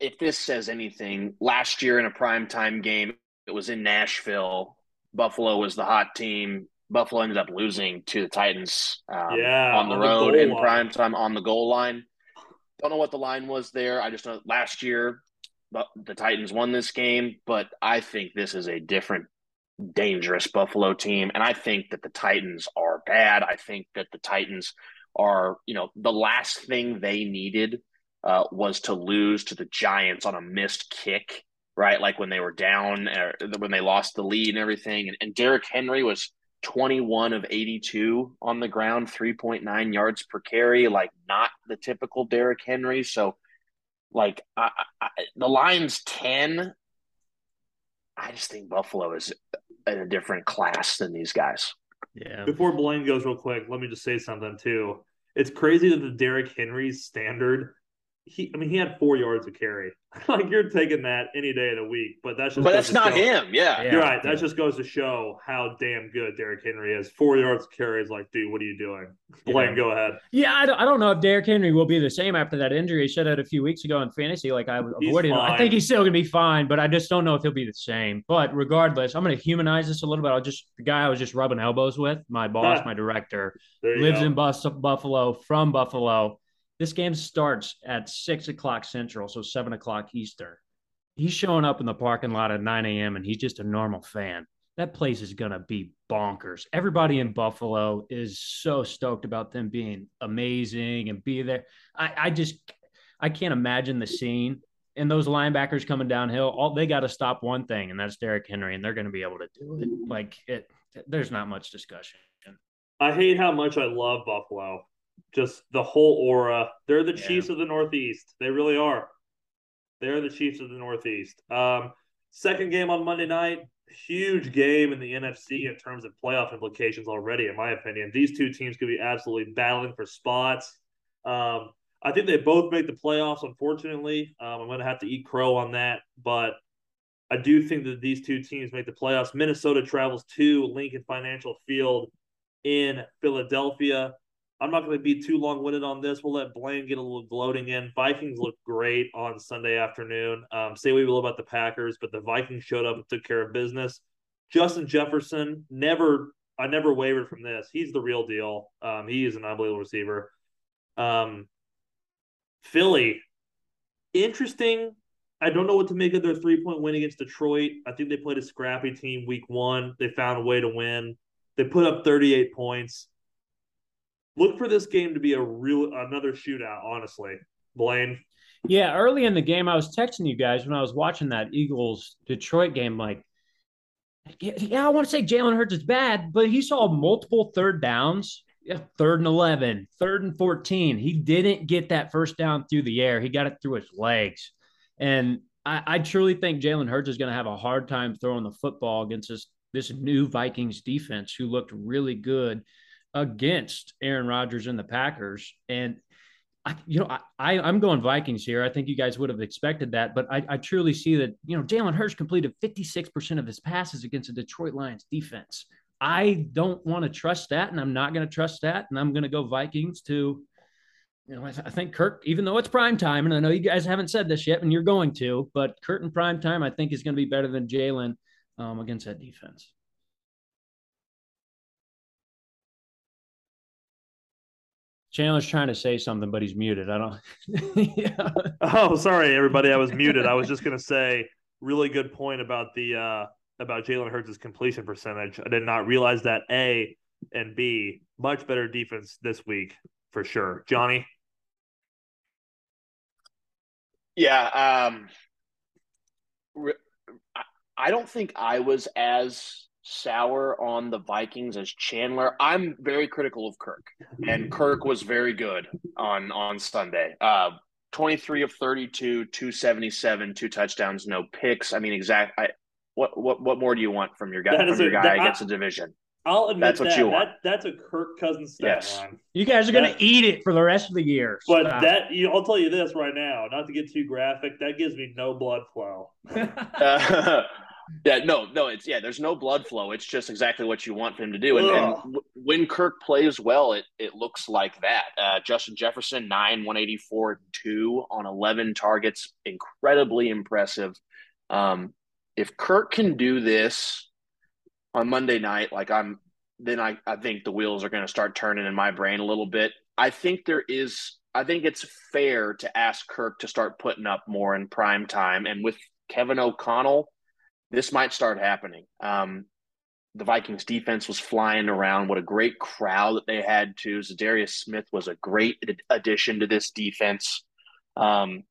if this says anything, last year in a primetime game, it was in Nashville. Buffalo was the hot team. Buffalo ended up losing to the Titans. Um, yeah, on the on road the in prime time on the goal line. don't know what the line was there. I just know last year the Titans won this game, but I think this is a different dangerous Buffalo team. And I think that the Titans are bad. I think that the Titans are, you know, the last thing they needed uh, was to lose to the Giants on a missed kick, right? Like when they were down, or when they lost the lead and everything. And, and Derrick Henry was 21 of 82 on the ground, 3.9 yards per carry, like not the typical Derrick Henry. So, like, I, I, the line's 10. I just think Buffalo is in a different class than these guys. Yeah. Before Blaine goes real quick, let me just say something too. It's crazy that the Derrick Henry standard he I mean he had four yards of carry. like you're taking that any day of the week, but that's just But that's not show, him. Yeah. You're right. That just goes to show how damn good Derrick Henry is. Four yards of carry is like, dude, what are you doing? Blaine, yeah. go ahead. Yeah, I don't, I don't know if Derrick Henry will be the same after that injury he shut out a few weeks ago in fantasy. Like I avoided him. I think he's still gonna be fine, but I just don't know if he'll be the same. But regardless, I'm gonna humanize this a little bit. I'll just the guy I was just rubbing elbows with, my boss, my director, lives go. in Bus- Buffalo from Buffalo this game starts at six o'clock Central, so seven o'clock Eastern. He's showing up in the parking lot at 9 a.m. and he's just a normal fan. That place is going to be bonkers. Everybody in Buffalo is so stoked about them being amazing and be there. I, I just, I can't imagine the scene. And those linebackers coming downhill, all they got to stop one thing, and that's Derrick Henry, and they're going to be able to do it. Like it, there's not much discussion. I hate how much I love Buffalo just the whole aura. They're the yeah. Chiefs of the Northeast. They really are. They're the Chiefs of the Northeast. Um, second game on Monday night, huge game in the NFC in terms of playoff implications already, in my opinion. These two teams could be absolutely battling for spots. Um, I think they both make the playoffs, unfortunately. Um, I'm going to have to eat crow on that, but I do think that these two teams make the playoffs. Minnesota travels to Lincoln Financial Field in Philadelphia. I'm not going to be too long winded on this. We'll let Blaine get a little gloating in. Vikings looked great on Sunday afternoon. Um, say we will about the Packers, but the Vikings showed up and took care of business. Justin Jefferson never, I never wavered from this. He's the real deal. Um, he is an unbelievable receiver. Um, Philly, interesting. I don't know what to make of their three point win against Detroit. I think they played a scrappy team week one. They found a way to win. They put up 38 points look for this game to be a real another shootout. Honestly, Blaine. Yeah, early in the game, I was texting you guys when I was watching that Eagles Detroit game. Like, yeah, I want to say Jalen Hurts is bad, but he saw multiple third downs. Yeah, third and 11, third and 14. He didn't get that first down through the air. He got it through his legs. And I, I truly think Jalen Hurts is going to have a hard time throwing the football against this, this new Vikings defense who looked really good against Aaron Rodgers and the Packers. And I, you know, I, I'm going Vikings here. I think you guys would have expected that, but I, I truly see that, you know, Jalen Hurts completed 56% of his passes against the Detroit Lions defense. I don't want to trust that, and I'm not going to trust that. And I'm going to go Vikings to, you know, I, th- I, think Kirk, even though it's prime time, and I know you guys haven't said this yet, and you're going to, but Kurt in prime time, I think is going to be better than Jalen um, against that defense. Chandler's trying to say something, but he's muted. I don't. yeah. Oh, sorry, everybody. I was muted. I was just gonna say really good point about the uh about Jalen Hurts' completion percentage. I did not realize that A and B much better defense this week for sure. Johnny. Yeah. Um. I don't think I was as sour on the Vikings as Chandler. I'm very critical of Kirk, and Kirk was very good on on Sunday. Uh, 23 of 32, 277, two touchdowns, no picks. I mean, exact. I, what what what more do you want from your guy from your a, guy that, against a division? I'll admit that's what that, you want. That, that's a Kirk Cousins stat yes. line. You guys are going to eat it for the rest of the year. But Stop. that you, I'll tell you this right now, not to get too graphic, that gives me no blood flow. uh, Yeah, no, no, it's yeah. There's no blood flow. It's just exactly what you want for him to do. And, and when Kirk plays well, it it looks like that. Uh, Justin Jefferson nine one eighty four two on eleven targets, incredibly impressive. Um, if Kirk can do this on Monday night, like I'm, then I I think the wheels are going to start turning in my brain a little bit. I think there is I think it's fair to ask Kirk to start putting up more in prime time. And with Kevin O'Connell, this might start happening. Um, the Vikings defense was flying around. What a great crowd that they had too. Za'Darius Smith was a great addition to this defense. Um,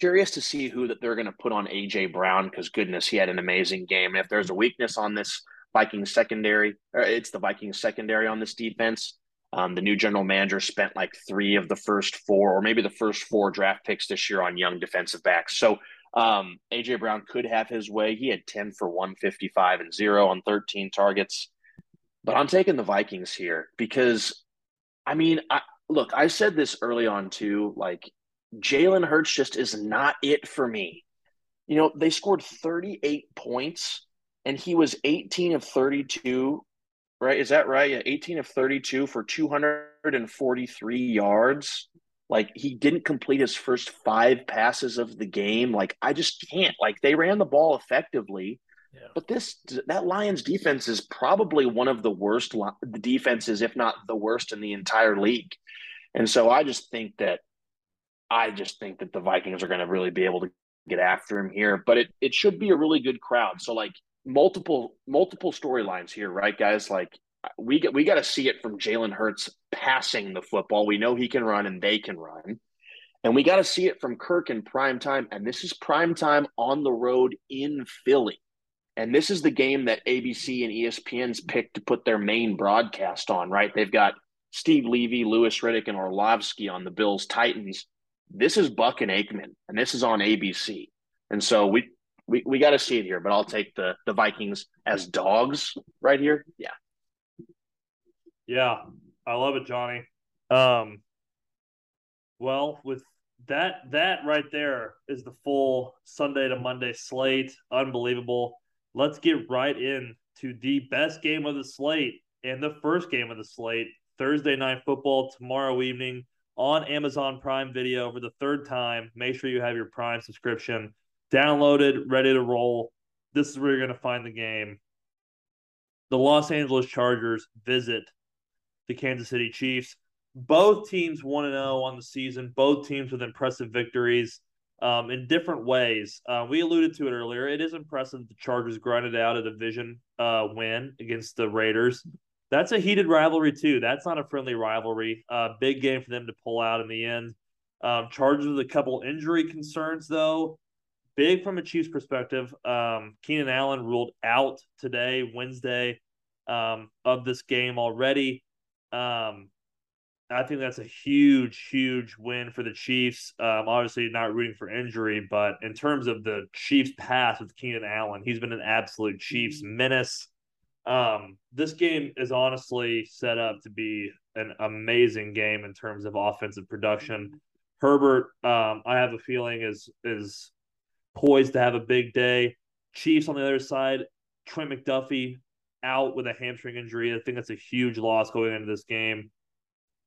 curious to see who that they're going to put on AJ Brown because goodness, he had an amazing game. And if there's a weakness on this Vikings secondary, it's the Vikings secondary on this defense. Um, the new general manager spent like three of the first four, or maybe the first four draft picks this year on young defensive backs. So um, AJ Brown could have his way. He had 10 for 155 and zero on 13 targets. But I'm taking the Vikings here because, I mean, I, look, I said this early on too. Like, Jalen Hurts just is not it for me. You know, they scored 38 points and he was 18 of 32, right? Is that right? Yeah, 18 of 32 for 243 yards. Like he didn't complete his first five passes of the game. Like I just can't. Like they ran the ball effectively, yeah. but this that Lions defense is probably one of the worst the defenses, if not the worst in the entire league. And so I just think that I just think that the Vikings are going to really be able to get after him here. But it it should be a really good crowd. So like multiple multiple storylines here, right, guys? Like we get we got to see it from Jalen Hurts passing the football. We know he can run and they can run. And we got to see it from Kirk in prime time. And this is prime time on the road in Philly. And this is the game that ABC and ESPN's picked to put their main broadcast on, right? They've got Steve Levy, Louis Riddick, and Orlovsky on the Bills Titans. This is Buck and Aikman, and this is on ABC. And so we we, we got to see it here, but I'll take the the Vikings as dogs right here. Yeah. Yeah, I love it, Johnny. Um, well, with that that right there is the full Sunday to Monday slate. Unbelievable. Let's get right in to the best game of the slate and the first game of the slate. Thursday night football tomorrow evening on Amazon Prime Video for the third time. Make sure you have your Prime subscription downloaded, ready to roll. This is where you're going to find the game. The Los Angeles Chargers visit the Kansas City Chiefs. Both teams 1 0 on the season, both teams with impressive victories um, in different ways. Uh, we alluded to it earlier. It is impressive the Chargers grinded out a division uh, win against the Raiders. That's a heated rivalry, too. That's not a friendly rivalry. Uh, big game for them to pull out in the end. Um, Chargers with a couple injury concerns, though. Big from a Chiefs perspective. Um, Keenan Allen ruled out today, Wednesday, um, of this game already. Um, I think that's a huge, huge win for the Chiefs. Um, obviously, not rooting for injury, but in terms of the Chiefs' pass with Keenan Allen, he's been an absolute Chiefs menace. Um, this game is honestly set up to be an amazing game in terms of offensive production. Herbert, um, I have a feeling is is poised to have a big day. Chiefs on the other side, Trent McDuffie out with a hamstring injury. I think that's a huge loss going into this game.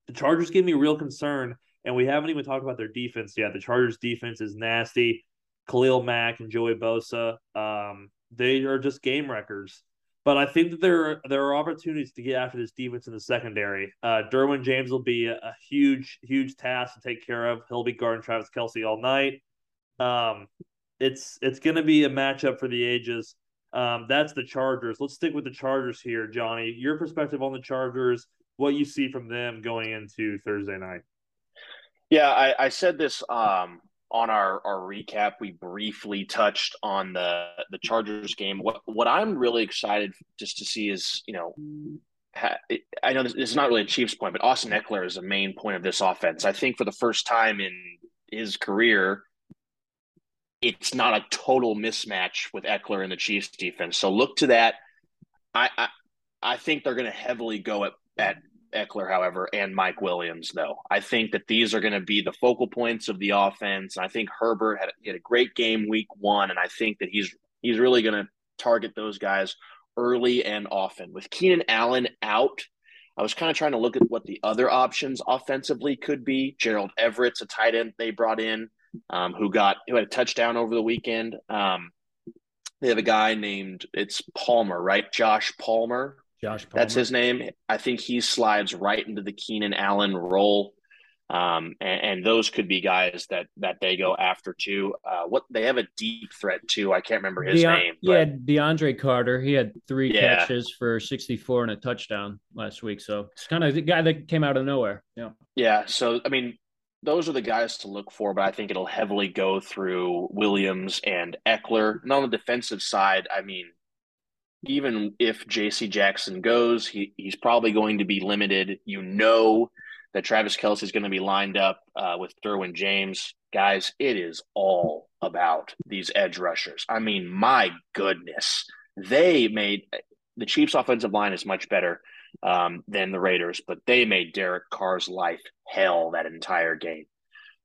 The Chargers give me real concern, and we haven't even talked about their defense yet. The Chargers defense is nasty. Khalil Mack and Joey Bosa, um, they are just game wreckers. But I think that there are, there are opportunities to get after this defense in the secondary. Uh, Derwin James will be a, a, huge, huge task to take care of. He'll be guarding Travis Kelce all night. Um, it's it's going to be a matchup for the ages. Um, that's the Chargers. Let's stick with the Chargers here, Johnny. Your perspective on the Chargers, what you see from them going into Thursday night. Yeah, I, I said this um, on our, our recap. We briefly touched on the the Chargers game. What what I'm really excited just to see is you know. I know this is not really a Chiefs point, but Austin Ekeler is a main point of this offense. I think for the first time in his career, it's not a total mismatch with Ekeler and the Chiefs defense. So look to that. I I, I think they're going to heavily go at, at Ekeler, however, and Mike Williams, though. I think that these are going to be the focal points of the offense. I think Herbert had, had a great game week one, and I think that he's he's really going to target those guys early and often. With Keenan Allen out, I was kind of trying to look at what the other options offensively could be. Gerald Everett's a tight end they brought in um, who got who had a touchdown over the weekend. Um, they have a guy named it's Palmer, right? Josh Palmer. Josh Palmer. That's his name. I think he slides right into the Keenan Allen role. Um, and, and, those could be guys that that they go after too. Uh, what they have a deep threat too. I can't remember his name. Yeah, DeAndre Carter. He had three yeah. catches for 64 and a touchdown last week. So it's kind of the guy that came out of nowhere. Yeah. Yeah. So I mean, those are the guys to look for, but I think it'll heavily go through Williams and Ekeler. And on the defensive side, I mean, even if JC Jackson goes, he, he's probably going to be limited. You know that Travis Kelce is going to be lined up uh, with Derwin James. Guys, it is all about these edge rushers. I mean, my goodness, they made the Chiefs' offensive line is much better um, than the Raiders, but they made Derek Carr's life hell that entire game.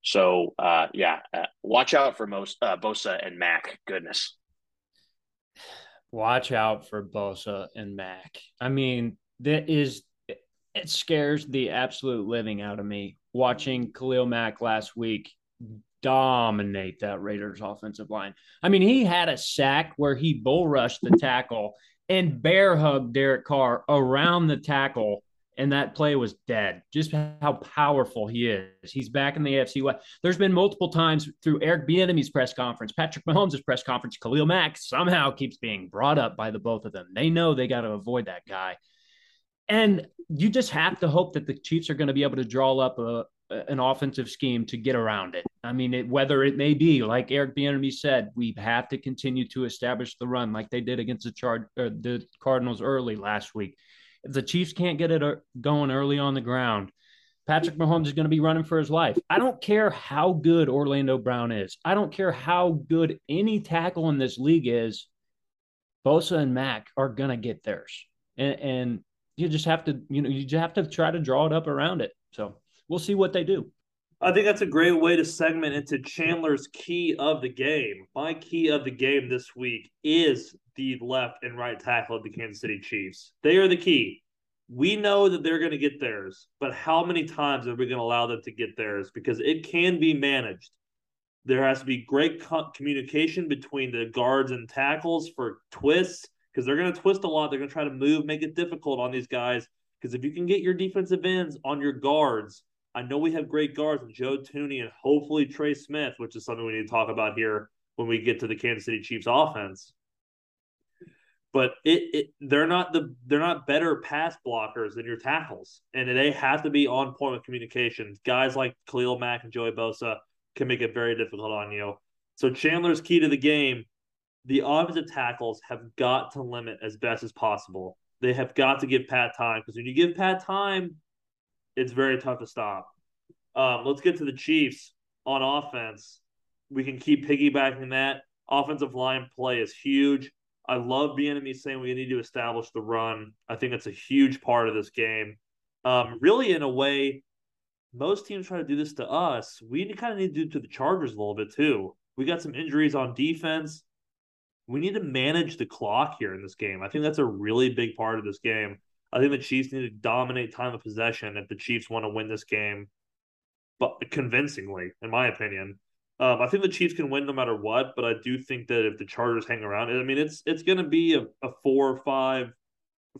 So, uh, yeah, uh, watch out for most uh, Bosa and Mack. Goodness, watch out for Bosa and Mack. I mean, that is it scares the absolute living out of me watching Khalil Mack last week dominate that Raiders offensive line. I mean, he had a sack where he bull rushed the tackle and bear hugged Derek Carr around the tackle, and that play was dead. Just how powerful he is. He's back in the AFC West. There's been multiple times through Eric Bieniemy's press conference, Patrick Mahomes' press conference, Khalil Mack somehow keeps being brought up by the both of them. They know they got to avoid that guy. And you just have to hope that the Chiefs are going to be able to draw up a, an offensive scheme to get around it. I mean, it, whether it may be like Eric Bieniemy said, we have to continue to establish the run like they did against the chart or the Cardinals early last week. If the Chiefs can't get it uh, going early on the ground, Patrick Mahomes is going to be running for his life. I don't care how good Orlando Brown is. I don't care how good any tackle in this league is. Bosa and Mack are going to get theirs. And, and you just have to, you know, you just have to try to draw it up around it. So we'll see what they do. I think that's a great way to segment into Chandler's key of the game. My key of the game this week is the left and right tackle of the Kansas City Chiefs. They are the key. We know that they're going to get theirs, but how many times are we going to allow them to get theirs? Because it can be managed. There has to be great co- communication between the guards and tackles for twists because they're going to twist a lot. They're going to try to move, make it difficult on these guys. Because if you can get your defensive ends on your guards, I know we have great guards with Joe Thuney and hopefully Trey Smith, which is something we need to talk about here when we get to the Kansas City Chiefs offense. But it, it they're not the they're not better pass blockers than your tackles, and they have to be on point with communication. Guys like Khalil Mack and Joey Bosa can make it very difficult on you. So Chandler's key to the game the offensive tackles have got to limit as best as possible. They have got to give Pat time because when you give Pat time, it's very tough to stop. Um, let's get to the Chiefs on offense. We can keep piggybacking that. Offensive line play is huge. I love being Bieniemy saying we need to establish the run. I think it's a huge part of this game. Um, really, in a way, most teams try to do this to us. We kind of need to do to the Chargers a little bit too. We got some injuries on defense we need to manage the clock here in this game. I think that's a really big part of this game. I think the Chiefs need to dominate time of possession if the Chiefs want to win this game, but convincingly, in my opinion. Um, I think the Chiefs can win no matter what, but I do think that if the Chargers hang around, I mean, it's it's going to be a, a four, five,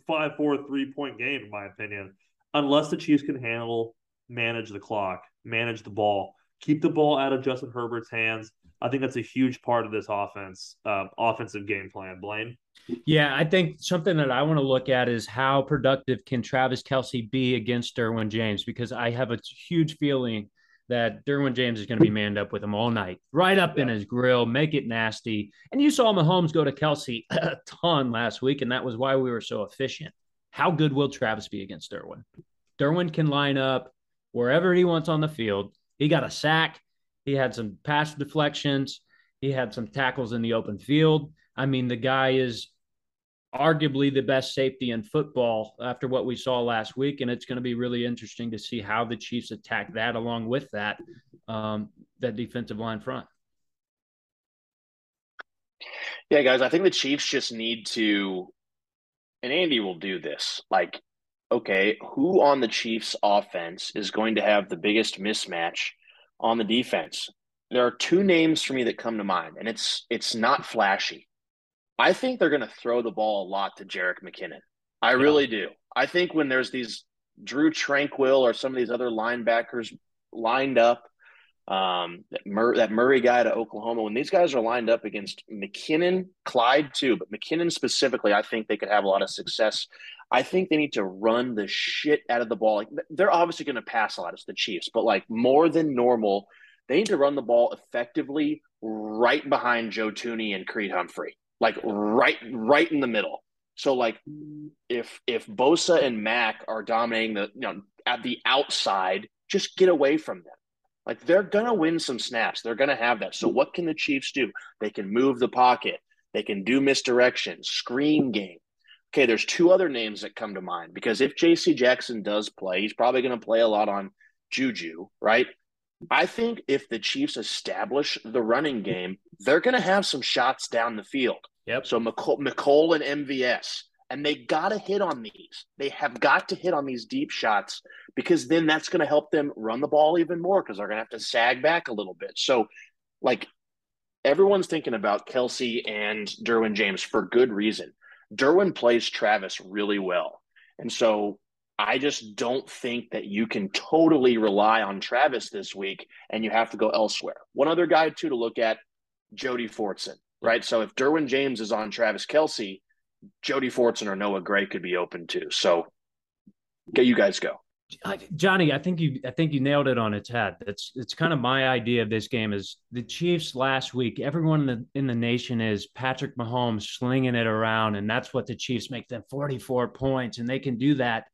five, four, three point game, in my opinion, unless the Chiefs can handle, manage the clock, manage the ball, keep the ball out of Justin Herbert's hands, I think that's a huge part of this offense, uh, offensive game plan. Blaine. Yeah, I think something that I want to look at is how productive can Travis Kelce be against Derwin James because I have a huge feeling that Derwin James is going to be manned up with him all night, right up yeah. in his grill, make it nasty. And you saw Mahomes go to Kelce a ton last week, and that was why we were so efficient. How good will Travis be against Derwin? Derwin can line up wherever he wants on the field. He got a sack. He had some pass deflections. He had some tackles in the open field. I mean, the guy is arguably the best safety in football after what we saw last week. And it's going to be really interesting to see how the Chiefs attack that along with that, um, that defensive line front. Yeah, guys, I think the Chiefs just need to, and Andy will do this. Like, okay, who on the Chiefs offense is going to have the biggest mismatch on the defense. There are two names for me that come to mind, and it's it's not flashy. I think they're going to throw the ball a lot to Jerick McKinnon. I yeah. really do. I think when there's these Drue Tranquill or some of these other linebackers lined up, um, that, Mur- that Murray guy to Oklahoma, when these guys are lined up against McKinnon, Clyde too, but McKinnon specifically, I think they could have a lot of success. I think they need to run the shit out of the ball. Like they're obviously going to pass a lot. It's the Chiefs, but like more than normal, they need to run the ball effectively right behind Joe Thuney and Creed Humphrey, like right, right in the middle. So like if if Bosa and Mack are dominating the you know at the outside, just get away from them. Like they're gonna win some snaps. They're gonna have that. So what can the Chiefs do? They can move the pocket. They can do misdirection, screen game. Okay, there's two other names that come to mind because if JC Jackson does play, he's probably going to play a lot on Juju, right? I think if the Chiefs establish the running game, they're going to have some shots down the field. Yep. So Mecole, Mecole and MVS, and they got to hit on these. They have got to hit on these deep shots because then that's going to help them run the ball even more because they're going to have to sag back a little bit. So, like, everyone's thinking about Kelce and Derwin James for good reason. Derwin plays Travis really well. And so I just don't think that you can totally rely on Travis this week and you have to go elsewhere. One other guy, too, to look at Jody Fortson, right? So if Derwin James is on Travis Kelce, Jody Fortson or Noah Gray could be open too. So get you guys go. Johnny, I think you I think you nailed it on its head. That's it's kind of my idea of this game is the Chiefs last week. Everyone in the in the nation is Patrick Mahomes slinging it around, and that's what the Chiefs make them 44 points, and they can do that.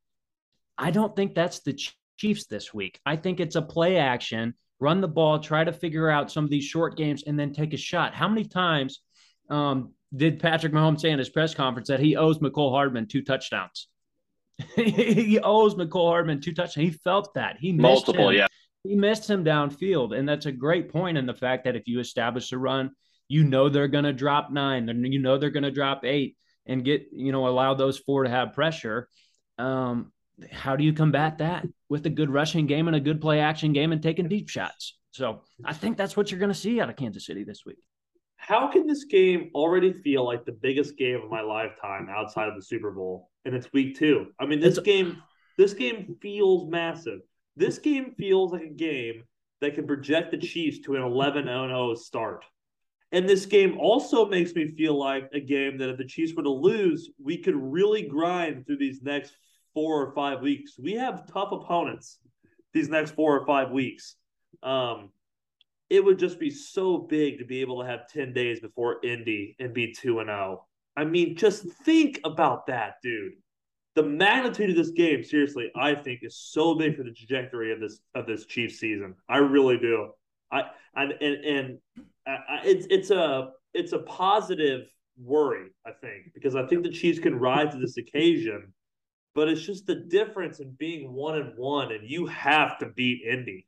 I don't think that's the Chiefs this week. I think it's a play action, run the ball, try to figure out some of these short games, and then take a shot. How many times um, did Patrick Mahomes say in his press conference that he owes Mecole Hardman two touchdowns? he owes Mecole Hardman two touchdowns. He felt that. He multiple, him. yeah. He missed him downfield, and that's a great point in the fact that if you establish a run, you know they're going to drop nine, then you know they're going to drop eight, and get you know allow those four to have pressure. Um, how do you combat that with a good rushing game and a good play action game and taking deep shots? So I think that's what you're going to see out of Kansas City this week. How can this game already feel like the biggest game of my lifetime outside of the Super Bowl? And it's week two. I mean, this it's, game, this game feels massive. This game feels like a game that can project the Chiefs to an 11 0 start. And this game also makes me feel like a game that if the Chiefs were to lose, we could really grind through these next four or five weeks. We have tough opponents these next four or five weeks. Um, it would just be so big to be able to have 10 days before Indy and be 2 and 0. I mean, just think about that, dude. The magnitude of this game, seriously, I think is so big for the trajectory of this of this Chiefs season. I really do. I, I and and I, it's it's a it's a positive worry, I think, because I think the Chiefs can rise to this occasion but it's just the difference in being one and one, and you have to beat Indy.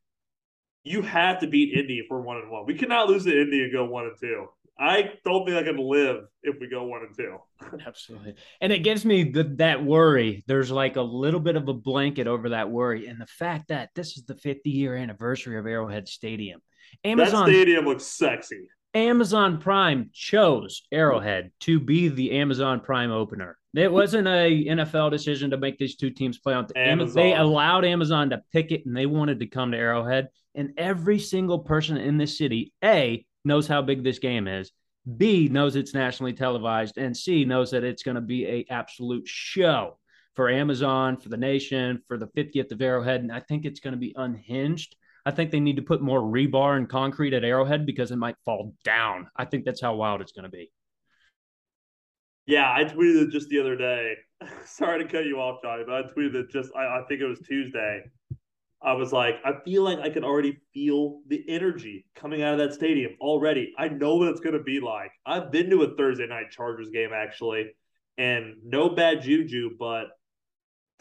You have to beat Indy if we're one and one. We cannot lose to Indy and go one and two. I don't think I can live if we go one and two. Absolutely. And it gives me the, that worry. There's like a little bit of a blanket over that worry. And the fact that this is the 50 year anniversary of Arrowhead Stadium. Amazon, that stadium looks sexy. Amazon Prime chose Arrowhead to be the Amazon Prime opener. It wasn't a NFL decision to make these two teams play on. The, Amazon. They allowed Amazon to pick it, and they wanted to come to Arrowhead. And every single person in this city, a knows how big this game is. B knows it's nationally televised, and C knows that it's going to be a absolute show for Amazon, for the nation, for the 50th of Arrowhead, and I think it's going to be unhinged. I think they need to put more rebar and concrete at Arrowhead because it might fall down. I think that's how wild it's going to be. Yeah, I tweeted just the other day. Sorry to cut you off, Johnny, but I tweeted just, I, I think it was Tuesday. I was like, I feel like I can already feel the energy coming out of that stadium already. I know what it's going to be like. I've been to a Thursday night Chargers game actually, and no bad juju, but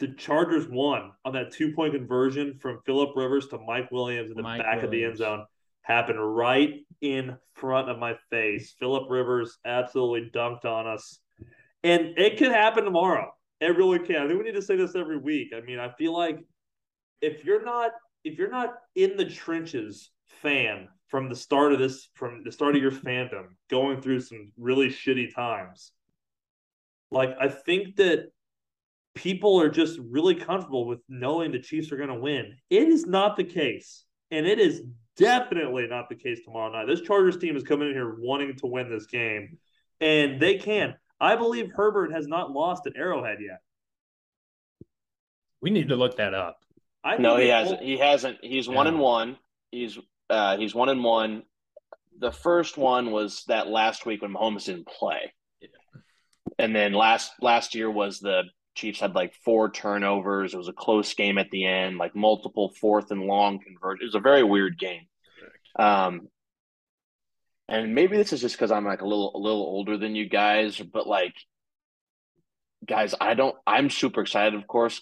the Chargers won on that two point conversion from Philip Rivers to Mike Williams in the Mike back Williams. of the end zone. Happened right in front of my face. Philip Rivers absolutely dunked on us and it could happen tomorrow. It really can. I think we need to say this every week. I mean, I feel like if you're not if you're not in the trenches fan from the start of this from the start of your fandom going through some really shitty times like i think that people are just really comfortable with knowing the chiefs are going to win it is not the case And it is definitely not the case tomorrow night. This Chargers team is coming in here wanting to win this game, and they can. I believe Herbert has not lost at Arrowhead yet. We need to look that up. I no, he hasn't. He hasn't. He's yeah. one and one. He's uh, he's one and one. The first one was that last week when Mahomes didn't play, yeah. and then last last year was the Chiefs had like four turnovers. It was a close game at the end, like multiple fourth and long conversions. It was a very weird game. Um, and maybe this is just because I'm like a little a little older than you guys, but like, guys, I don't. I'm super excited, of course,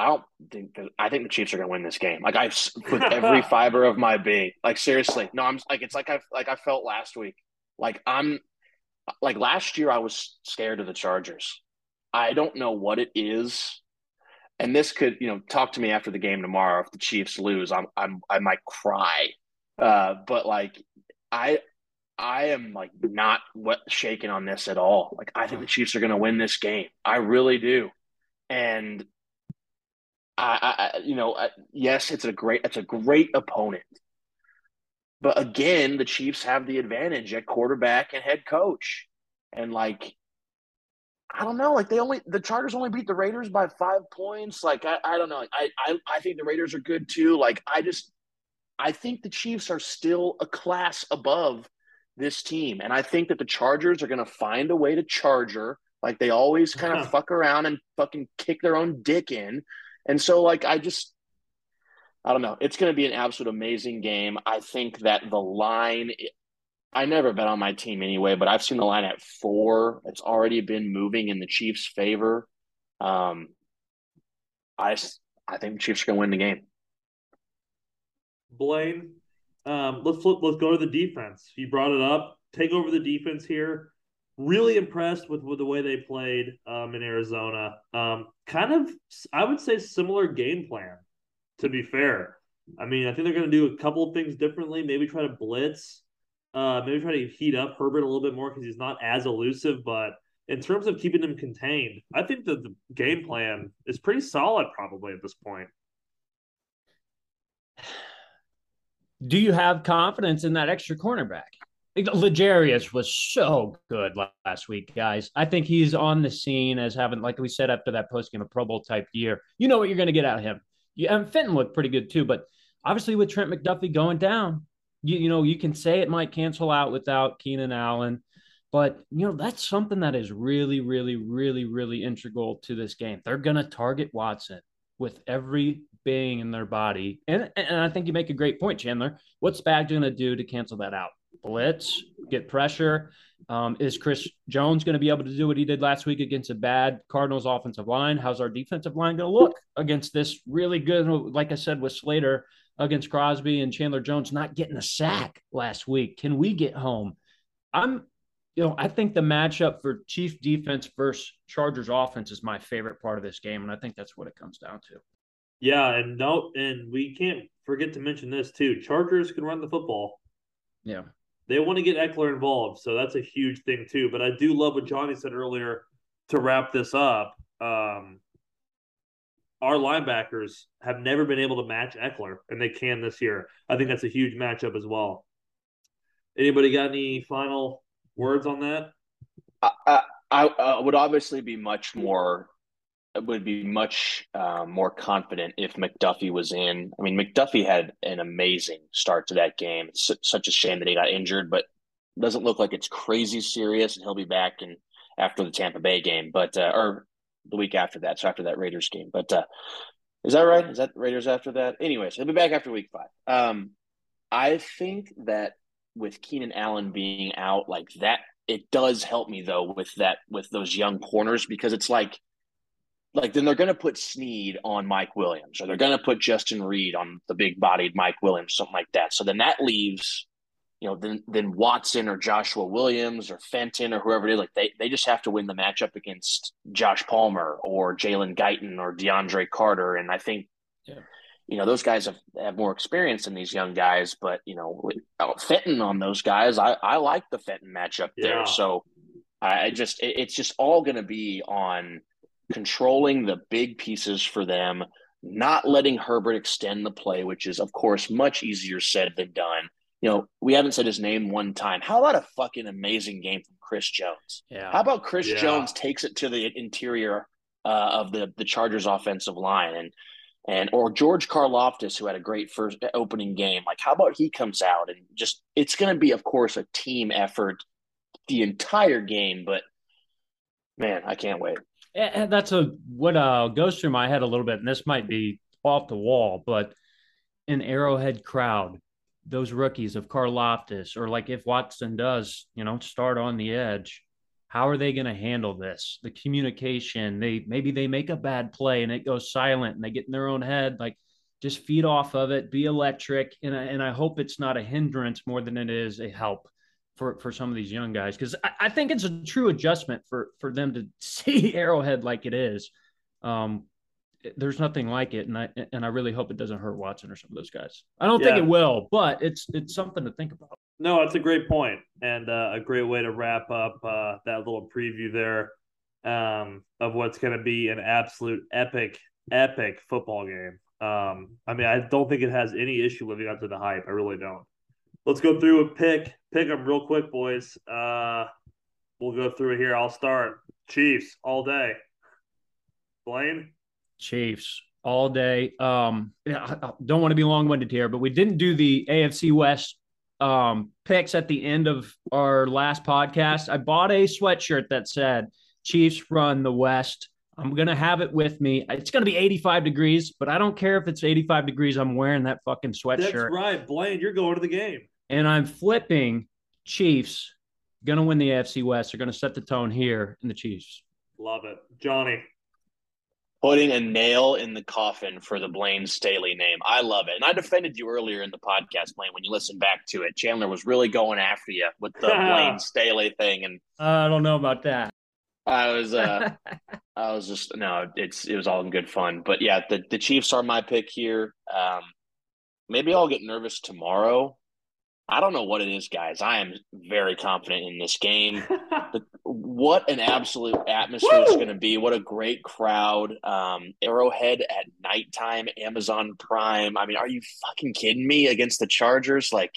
I don't think I think the Chiefs are going to win this game. Like I've with every fiber of my being. Like seriously, no, I'm like it's like I like I felt last week. Like I'm like last year I was scared of the Chargers. I don't know what it is. And this could, you know, talk to me after the game tomorrow. If the Chiefs lose, I'm, I'm I might cry. Uh, but like, I, I am like not what shaking on this at all. Like, I think the Chiefs are going to win this game. I really do. And I, I you know, yes, it's a great, it's a great opponent. But again, the Chiefs have the advantage at quarterback and head coach. And like, I don't know. Like they only the Chargers only beat the Raiders by five points. Like I, I don't know. I, I I think the Raiders are good too. Like I just I think the Chiefs are still a class above this team. And I think that the Chargers are gonna find a way to charger. Like they always kind of fuck around and fucking kick their own dick in. And so, like, I just, I don't know. It's going to be an absolute amazing game. I think that the line, I never bet on my team anyway, but I've seen the line at four. It's already been moving in the Chiefs' favor. Um, I, I think the Chiefs are going to win the game. Blaine, um, let's flip, let's go to the defense. You brought it up. Take over the defense here really impressed with, with the way they played um, in Arizona. Um, kind of, I would say, similar game plan. To be fair, I mean, I think they're going to do a couple of things differently. Maybe try to blitz, uh, maybe try to heat up Herbert a little bit more because he's not as elusive. But in terms of keeping him contained, I think that the game plan is pretty solid, probably at this point. Do you have confidence in that extra cornerback? L'Jarius was so good last week, guys. I think he's on the scene as having, like we said after that post game, a Pro Bowl type year. You know what you're going to get out of him. Yeah, and Fenton looked pretty good too, but obviously with Trent McDuffie going down, you, you know you can say it might cancel out without Keenan Allen, but you know that's something that is really, really, really, really integral to this game. They're going to target Watson with every being in their body, and and I think you make a great point, Chandler. What's Bag going to do to cancel that out? blitz, get pressure. Um, is Chris Jones going to be able to do what he did last week against a bad Cardinals offensive line? How's our defensive line going to look against this really good, like I said, with Slater against Crosby and Chandler Jones not getting a sack last week? Can we get home? I'm, you know, I think the matchup for Chief defense versus Chargers offense is my favorite part of this game. And I think that's what it comes down to. Yeah. And no, and we can't forget to mention this too. Chargers can run the football. Yeah they want to get Ekeler involved. So that's a huge thing too. But I do love what Johnny said earlier to wrap this up. Um, our linebackers have never been able to match Ekeler, and they can this year. I think that's a huge matchup as well. Anybody got any final words on that? I, I, I would obviously be much more would be much uh, more confident if McDuffie was in. I mean, McDuffie had an amazing start to that game. It's such a shame that he got injured, but doesn't look like it's crazy serious, and he'll be back in after the Tampa Bay game, but uh, or the week after that, so after that Raiders game. But uh, is that right? Is that Raiders after that? Anyways, he'll be back after week five. Um, I think that with Keenan Allen being out like that, it does help me though with that with those young corners because it's like like then they're going to put Sneed on Mike Williams or they're going to put Justin Reid on the big bodied Mike Williams, something like that. So then that leaves, you know, then then Watson or Joshua Williams or Fenton or whoever it is, like they, they just have to win the matchup against Josh Palmer or Jalen Guyton or DeAndre Carter. And I think, yeah. you know, those guys have, have more experience than these young guys, but, you know, uh, Fenton on those guys, I, I like the Fenton matchup yeah. there. So I just, it, it's just all going to be on – controlling the big pieces for them, not letting Herbert extend the play, which is, of course, much easier said than done. You know, we haven't said his name one time. How about a fucking amazing game from Chris Jones? Yeah. How about Chris Yeah. Jones takes it to the interior uh, of the the Chargers offensive line and and or George Karlaftis who had a great first opening game. Like how about he comes out and just it's going to be of course a team effort the entire game, but man, I can't wait. And Eh, that's a what uh goes through my head a little bit, and this might be off the wall, but an Arrowhead crowd, those rookies of Karlaftis, or like if Watson does, you know, start on the edge, how are they going to handle this? The communication, they maybe they make a bad play and it goes silent and they get in their own head. Like, just feed off of it, be electric, and I, and I hope it's not a hindrance more than it is a help for for some of these young guys because I, I, think it's a true adjustment for for them to see Arrowhead like it is. Um, there's nothing like it, and I and I really hope it doesn't hurt Watson or some of those guys. I don't Yeah. think it will, but it's it's something to think about. No, it's a great point and uh, a great way to wrap up uh, that little preview there um, of what's going to be an absolute epic, epic football game. Um, I mean, I don't think it has any issue living up to the hype. I really don't. Let's go through a pick. Pick them real quick, boys. Uh, we'll go through it here. I'll start. Chiefs all day. Blaine. Chiefs all day. Um, I don't want to be long winded here, but we didn't do the AFC West um, picks at the end of our last podcast. I bought a sweatshirt that said Chiefs run the West. I'm gonna have it with me. It's gonna be 85 degrees, but I don't care if it's 85 degrees. I'm wearing that fucking sweatshirt. That's right, Blaine. You're going to the game. and I'm flipping Chiefs. Gonna win the AFC West. They're gonna set the tone here in the Chiefs. Love it, Johnny. Putting a nail in the coffin for the Blaine Staley name. I love it. And I defended you earlier in the podcast, Blaine, when you listen back to it. Chandler was really going after you with the Blaine Staley thing. And I don't know about that. I was uh I was just no, it's it was all in good fun. But yeah, the, the Chiefs are my pick here. Um maybe I'll get nervous tomorrow. I don't know what it is, guys. I am very confident in this game. What an absolute atmosphere it's going to be. What a great crowd. Um, Arrowhead at nighttime, Amazon Prime. I mean, are you fucking kidding me against the Chargers? Like,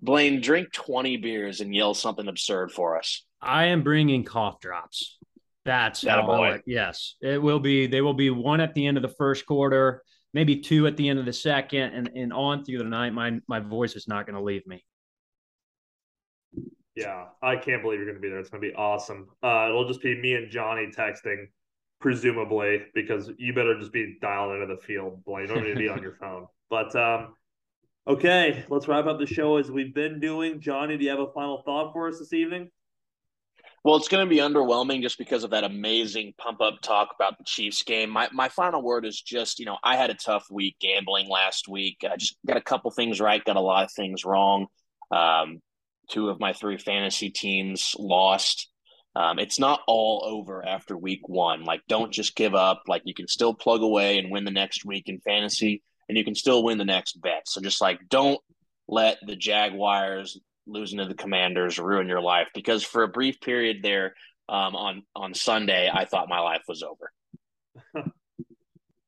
Blaine, drink 20 beers and yell something absurd for us. I am bringing cough drops. That's Atta how boy. I- yes, it will be. They will be one at the end of the first quarter, maybe two at the end of the second, and, and on through the night. My my voice is not going to leave me. Yeah, I can't believe you're going to be there. It's going to be awesome. Uh, it'll just be me and Johnny texting, presumably, because you better just be dialed into the field, Blaine. You don't need to be on your phone. But um, okay, let's wrap up the show as we've been doing. Johnny, do you have a final thought for us this evening? Well, it's going to be underwhelming just because of that amazing pump up talk about the Chiefs game. My my final word is just, you know, I had a tough week gambling last week. I just got a couple things right, got a lot of things wrong. Um, two of my three fantasy teams lost. Um, it's not all over after week one. Like, don't just give up. Like, you can still plug away and win the next week in fantasy, and you can still win the next bet. So, just like, don't let the Jaguars losing to the Commanders ruin your life because for a brief period there um, on on Sunday, I thought my life was over.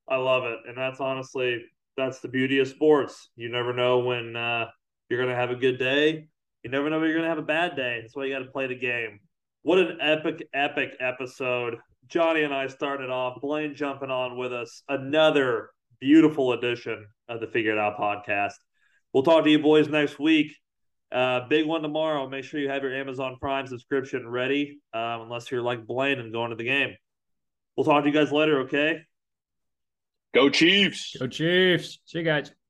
I love it, and that's honestly that's the beauty of sports. You never know when uh, you're going to have a good day. You never know when you're going to have a bad day. That's why you got to play the game. What an epic, epic episode! Johnny and I started off. Blaine jumping on with us. Another beautiful edition of the Figure It Out podcast. We'll talk to you boys next week. Uh, big one tomorrow. Make sure you have your Amazon Prime subscription ready, um, unless you're like Blaine and going to the game. We'll talk to you guys later. Okay. Go Chiefs! Go Chiefs! See you guys.